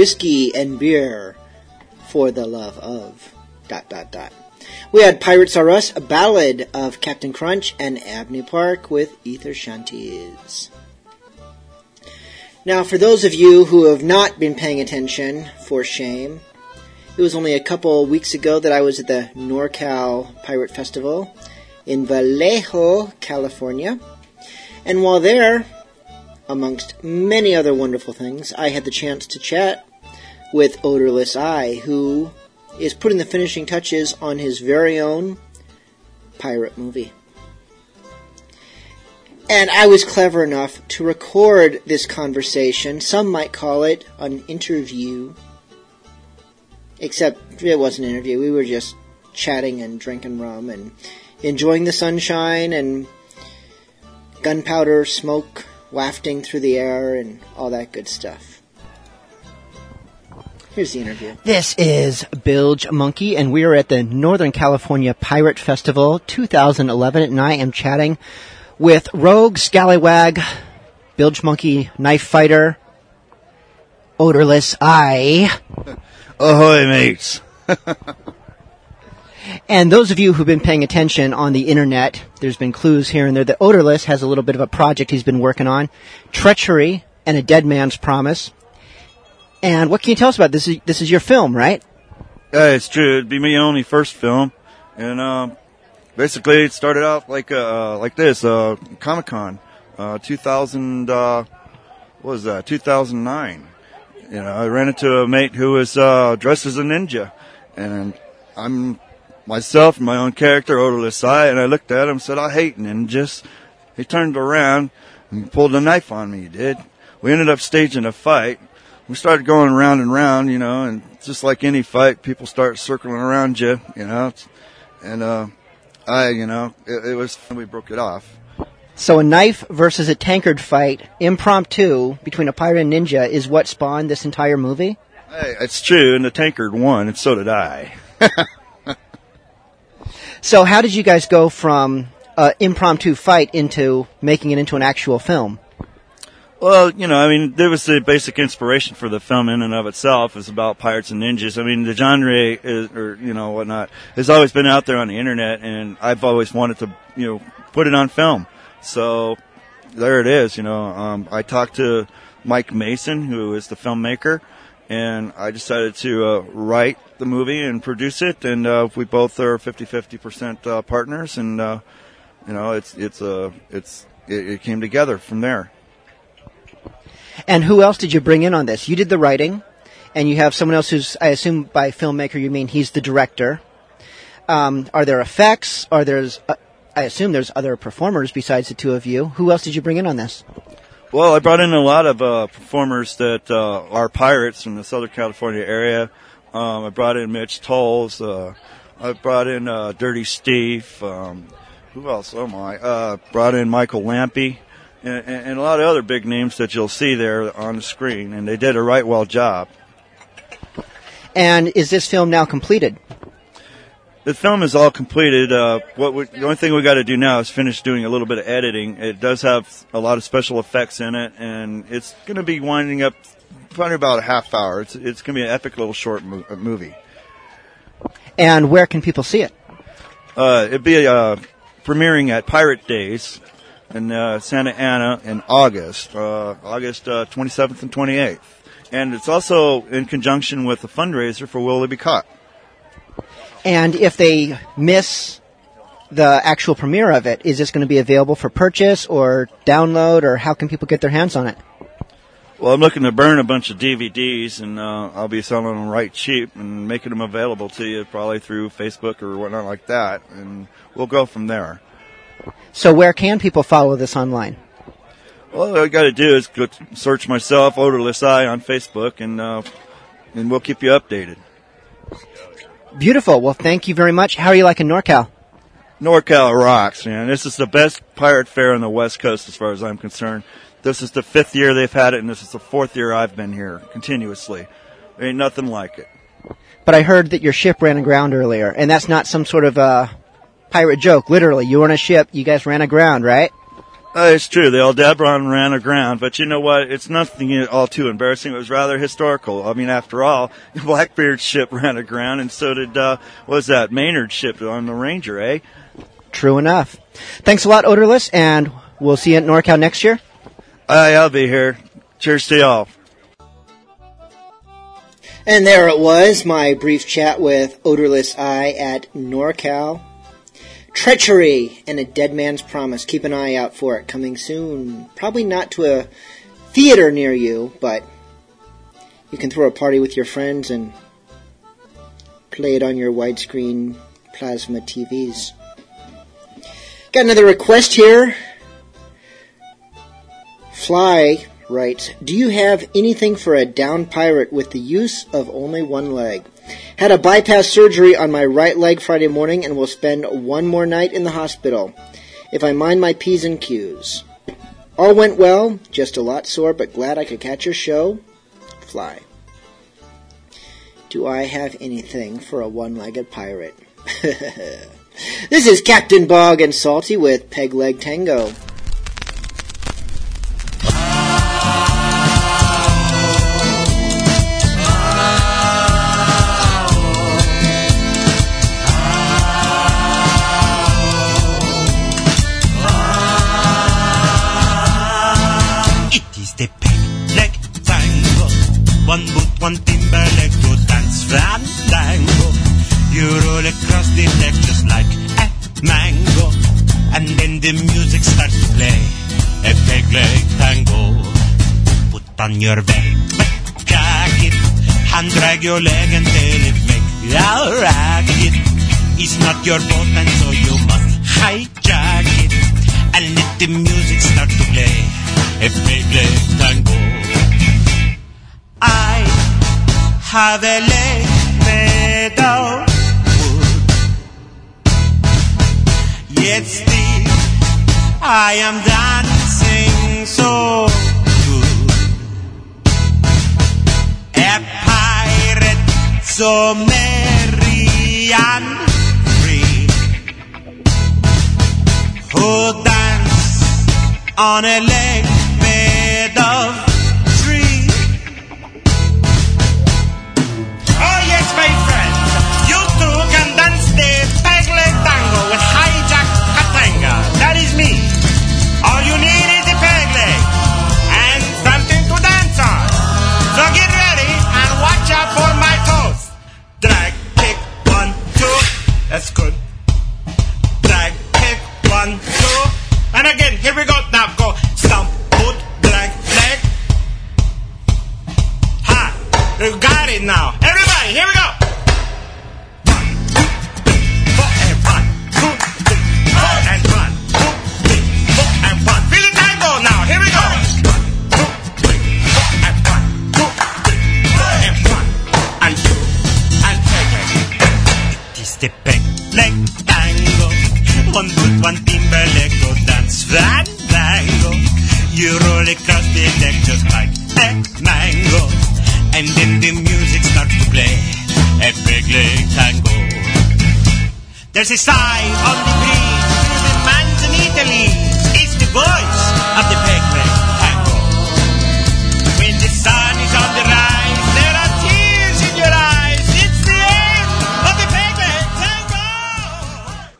whiskey and beer for the love of
dot dot dot. We had Pirates Are Us, a ballad of Captain Crunch, and Abney Park with Aether Shanties. Now, for those of you who have not been paying attention, for shame, it was only a couple weeks ago that I was at the NorCal Pirate Festival in Vallejo, California. And while there, amongst many other wonderful things, I had the chance to chat with Odorless Eye, who is putting the finishing touches on his very own pirate movie. And I was clever enough to record this conversation. Some might call it an interview. Except it wasn't an interview. We were just chatting and drinking rum and enjoying the sunshine and gunpowder smoke wafting through the air and all that good stuff. Here's the interview.
This is Bilge Monkey, and we are at the Northern California Pirate Festival 2011, and I am chatting with Rogue Scallywag, Bilge Monkey Knife Fighter, Odorless Eye.
Ahoy, mates.
And those of you who've been paying attention on the internet, there's been clues here and there that Odorless has a little bit of a project he's been working on. Treachery and a Dead Man's Promise. And what can you tell us about this? Is, this is your film, right?
Yeah, it's true. It'd be my only first film, and um, basically it started off like uh, like this: uh, Comic Con, uh, 2000. Uh, what was that? 2009. You know, I ran into a mate who was uh, dressed as a ninja, and I'm myself, my own character, Odorless Eye, and I looked at him and said, I hate ninjas. He turned around and pulled a knife on me, he did. We ended up staging a fight. We started going round and round, you know, and just like any fight, people start circling around you, you know. And, uh, I, you know, it, it was, we broke it off.
So a knife versus a tankard fight, impromptu, between a pirate and ninja is what spawned this entire movie?
Hey, it's true, and the tankard won, and so did I.
So how did you guys go from uh, impromptu fight into making it into an actual film?
Well, you know, I mean, there was the basic inspiration for the film in and of itself. It's about pirates and ninjas. I mean, the genre is, or you know, whatnot, has always been out there on the internet, and I've always wanted to, you know, put it on film. So there it is. You know, um, I talked to Mike Mason, who is the filmmaker, and I decided to uh, write the movie and produce it, and uh, we both are 50-50 percent uh, partners, and uh, you know, it's it's uh, it's it, it came together from there.
And who else did you bring in on this? You did the writing, and you have someone else who's, I assume by filmmaker you mean he's the director. Um, are there effects? Are there's, uh, I assume there's other performers besides the two of you. Who else did you bring in on this?
Well, I brought in a lot of uh, performers that uh, are pirates from the Southern California area. Um, I brought in Mitch Tolls. Uh, I brought in uh, Dirty Steve. Um, who else am I? Uh, brought in Michael Lampy. And, and a lot of other big names that you'll see there on the screen, and they did a right well job.
And is this film now completed?
The film is all completed. Uh, what we, the only thing we got to do now is finish doing a little bit of editing. It does have a lot of special effects in it, and it's going to be winding up probably about a half hour. It's it's going to be an epic little short mo- uh, movie.
And where can people see it?
Uh, it'd be uh, premiering at Pirate Days in uh, Santa Ana in August, uh, August uh, 27th and 28th. And it's also in conjunction with a fundraiser for Will They Be Caught.
And if they miss the actual premiere of it, is this going to be available for purchase or download, or how can people get their hands on it?
Well, I'm looking to burn a bunch of DVDs, and uh, I'll be selling them right cheap and making them available to you probably through Facebook or whatnot like that, and we'll go from there.
So where can people follow this online?
Well, all you got to do is go search myself, Odorless Eye, on Facebook, and uh, and we'll keep you updated.
Beautiful. Well, thank you very much. How are you liking NorCal?
NorCal rocks, man. This is the best pirate fair on the West Coast, as far as I'm concerned. This is the fifth year they've had it, and this is the fourth year I've been here continuously. There ain't nothing like it.
But I heard that your ship ran aground earlier, and that's not some sort of uh, pirate joke. Literally, you were on a ship, you guys ran aground, right?
Uh, it's true. The Aldebaran ran aground, but you know what? It's nothing at all too embarrassing. It was rather historical. I mean, after all, Blackbeard's ship ran aground, and so did uh, what was that Maynard's ship on the Ranger, eh?
True enough. Thanks a lot, Odorless, and we'll see you at NorCal next year.
Aye, I'll be here. Cheers to y'all.
And there it was, my brief chat with Odorless Eye at NorCal. Treachery and a Dead Man's Promise. Keep an eye out for it coming soon. Probably not to a theater near you, but you can throw a party with your friends and play it on your widescreen plasma TVs. Got another request here. Fly writes, Do you have anything for a down pirate with the use of only one leg? Had a bypass surgery on my right leg Friday morning and will spend one more night in the hospital. If I mind my P's and Q's. All went well, just a lot sore, but glad I could catch your show. Fly. Do I have anything for a one legged pirate? this is Captain Bogg and Salty with Peg Leg Tango.
Across the deck just like a mango. And then the music starts to play. A peg leg tango. Put on your velvet jacket. Hand drag your leg until it makes a racket. It's not your boat and so you must hijack it. And let the music start to play. A peg leg tango. I have a leg made of Yet still I am dancing so good. A pirate so merry and free. Who dance on a leg made of And again, here we go. Now go. Stomp, foot, drag, leg. Ha! You got it now. Everybody, here we go. Sigh on the the Manzanita It's the voice of the peg tango. When the sun is on the rise, there are tears in your eyes. It's the end of the peg tango.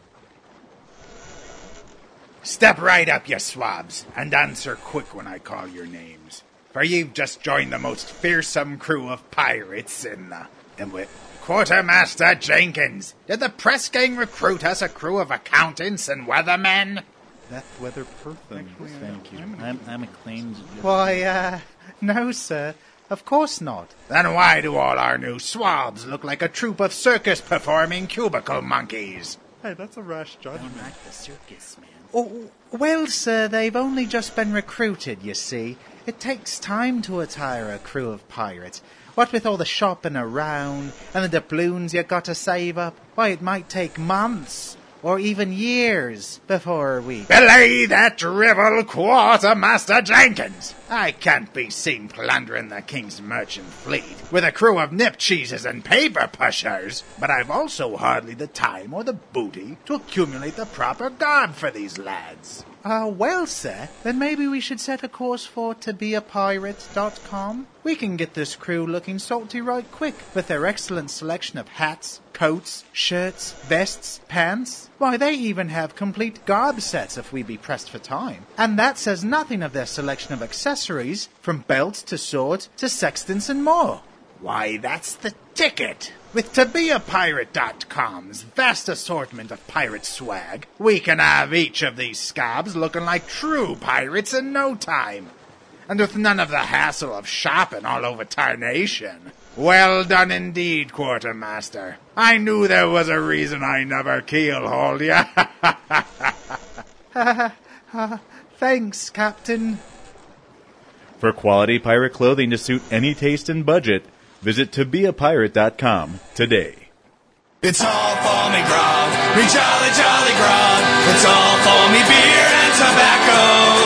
Step right up, you swabs, and answer quick when I call your names. For you've just joined the most fearsome crew of pirates in the. in with. Quartermaster Jenkins, did the press gang recruit us a crew of accountants and weathermen?
Beth Weather Pertham, thank you. I'm, I'm acclaimed.
Why, uh, no, sir. Of course not.
Then why do all our new swabs look like a troop of circus performing cubicle monkeys?
Hey, that's a rash judgment.
like the circus, man.
Oh, well, sir, they've only just been recruited, you see. It takes time to attire a crew of pirates. What with all the shopping around and the doubloons you got to save up, why, it might take months or even years before we.
Belay that drivel, Quartermaster Jenkins! I can't be seen plundering the King's merchant fleet with a crew of nip cheeses and paper pushers, but I've also hardly the time or the booty to accumulate the proper guard for these lads. Ah, uh, well, sir, then maybe we should set a course for tobeapirate.com. We can get this crew looking salty right quick with their excellent selection of hats, coats, shirts, vests, pants. Why, they even have complete garb sets if we be pressed for time. And that says nothing of their selection of accessories, from belts to swords to sextants and more. Why, that's the ticket! With ToBeAPirate.com's vast assortment of pirate swag, we can have each of these scabs looking like true pirates in no time. And with none of the hassle of shopping all over tarnation. Well done indeed, Quartermaster. I knew there was a reason I never keelhauled ya. Thanks, Captain.
For quality pirate clothing to suit any taste and budget, Visit tobeapirate.com today.
It's all for me grog, me jolly jolly grog. It's all for me beer and tobacco.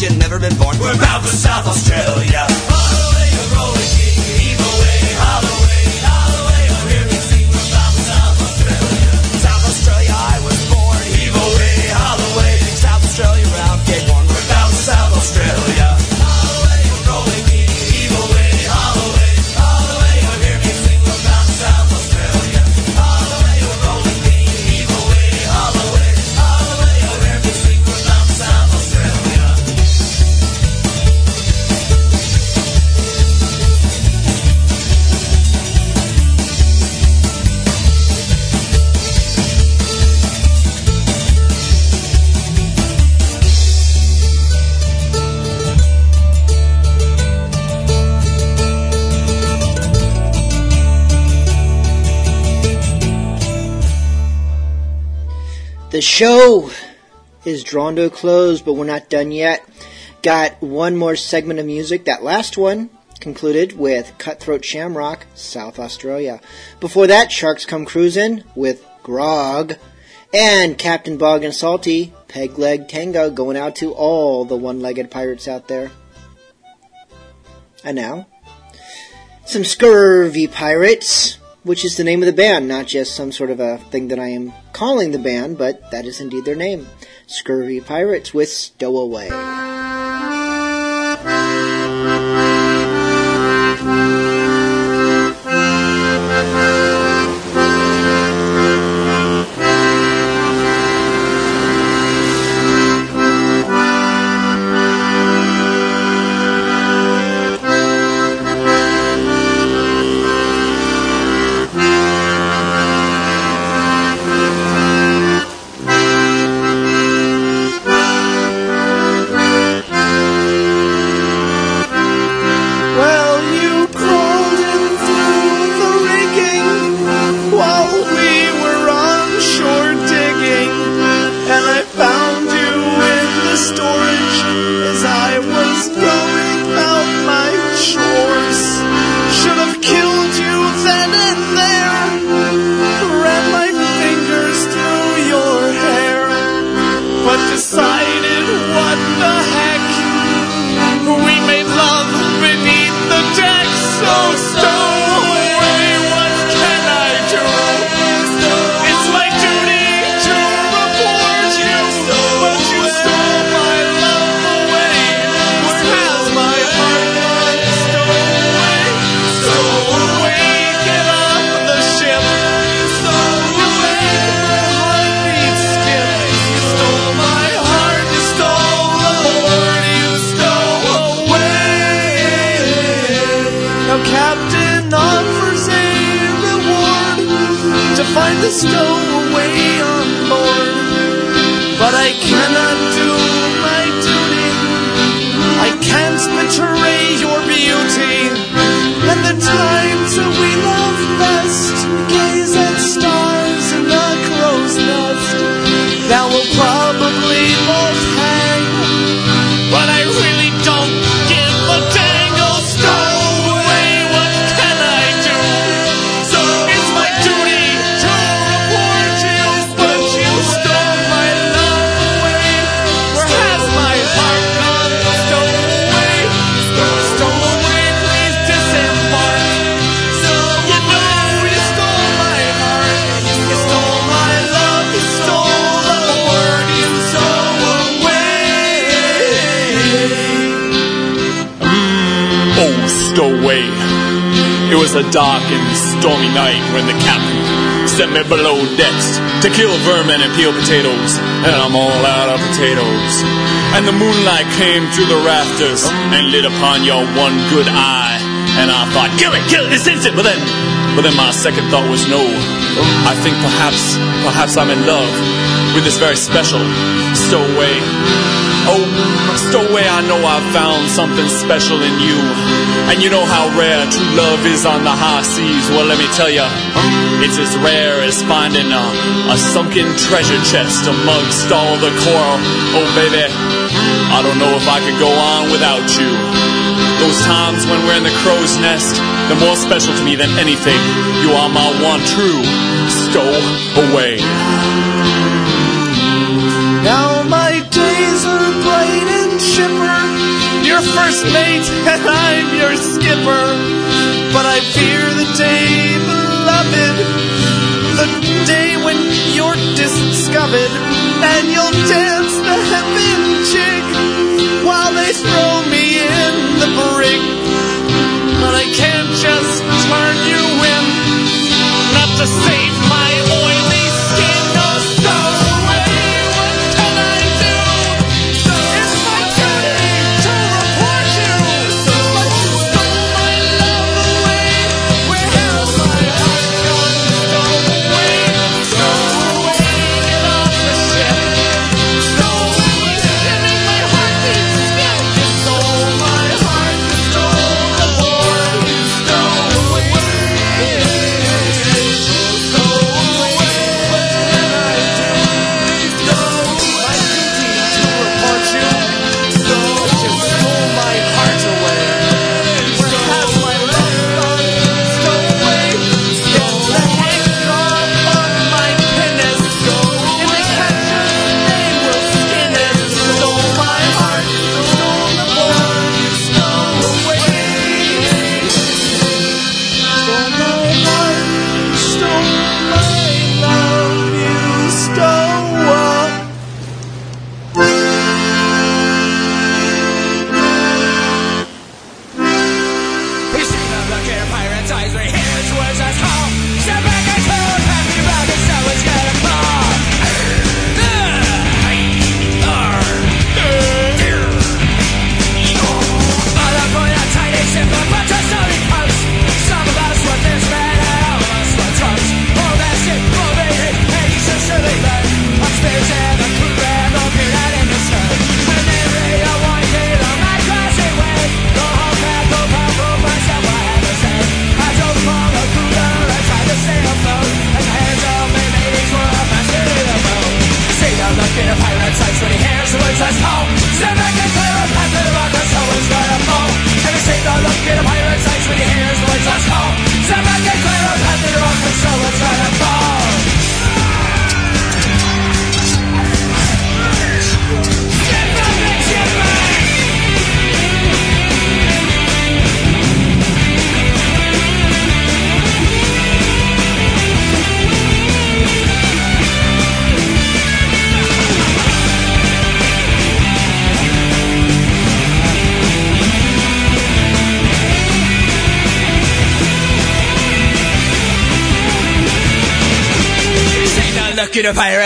you've never been born. We're bound for South Australia.
show is drawn to a close, but we're not done yet. Got one more segment of music. That last one concluded with Cutthroat Shamrock, South Australia. Before that, Sharks Come Cruising with Grog. And Captain Bogg and Salty, Peg Leg Tango, going out to all the one legged pirates out there. And now, some scurvy pirates which is the name of the band, not just some sort of a thing that I am calling the band, but that is indeed their name Scurvy Pirates with Stowaway.
When the captain sent me below decks to kill vermin and peel potatoes, and I'm all out of potatoes. And the moonlight came through the rafters and lit upon your one good eye, and I thought, kill it, kill it this instant. But then, but then my second thought was no. I think perhaps, perhaps I'm in love with this very special stowaway. Oh, stowaway, I know I've found something special in you. And you know how rare true love is on the high seas. Well, let me tell you, it's as rare as finding a, a sunken treasure chest amongst all the coral. Oh, baby, I don't know if I could go on without you. Those times when we're in the crow's nest, they're more special to me than anything. You are my one true stowaway.
Now chipper. Your first mate and I'm your skipper. But I fear the day, beloved, the day when you're discovered and you'll dance the hempen jig while they throw me in the brig. But I can't just turn you in, not to save my oily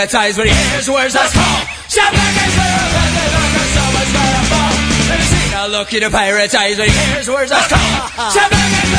a eyes when he hears words that's called. Step back and clear a path to the rock or someone's gonna fall. Seen the look in a pirate's eyes words that's called? Back and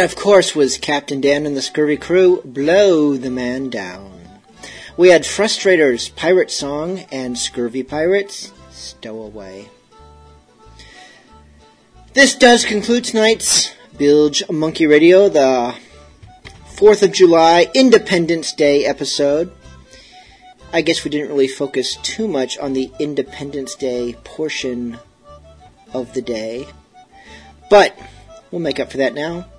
that,
of course, was Captain Dan and the Scurvy Crew, Blow the Man Down. We had Frustrators, Pirate Song, and Scurvy Pirates, Stowaway. This does conclude tonight's Bilge Monkey Radio, the 4th of July Independence Day episode. I guess we didn't really focus too much on the Independence Day portion of the day, but we'll make up for that now.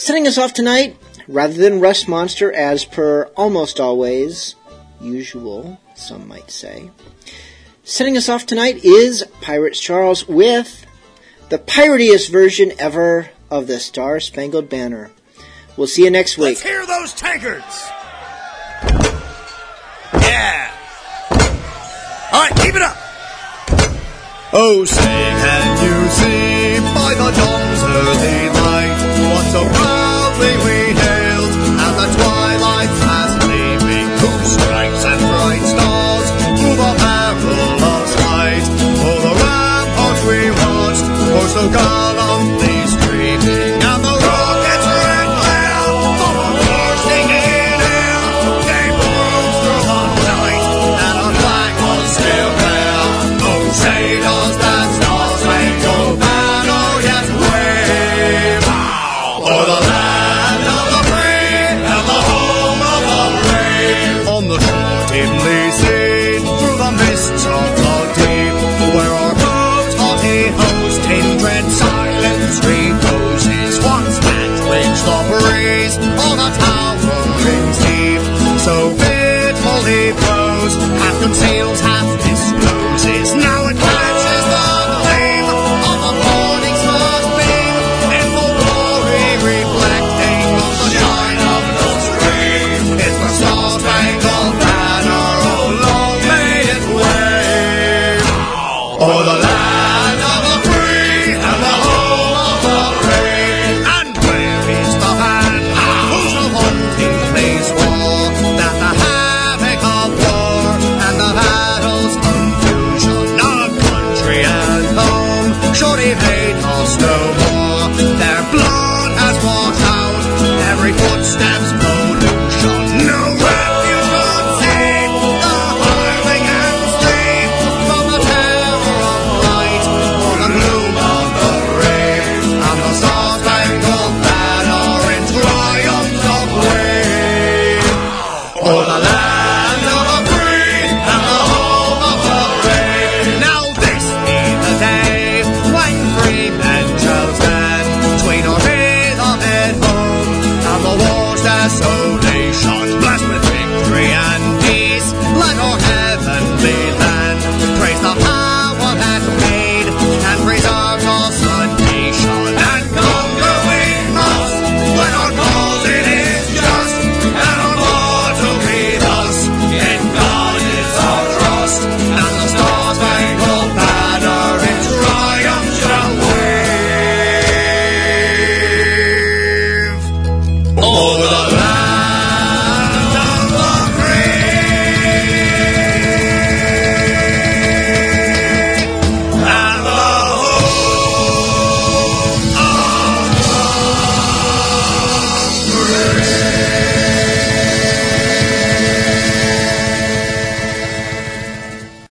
Setting us off tonight, rather than Rust Monster, as per almost always usual, some might say. Setting us off tonight is Pirates Charles with the piratiest version ever of the Star Spangled Banner. We'll see you next week.
Let's hear those tankards! Yeah! All right, keep it up!
Oh, say, can you see by the dawn's early so proudly we hailed as the twilight fast leaving whose stripes and bright stars through the barrel of light. O'er the ramparts we watched, for so God.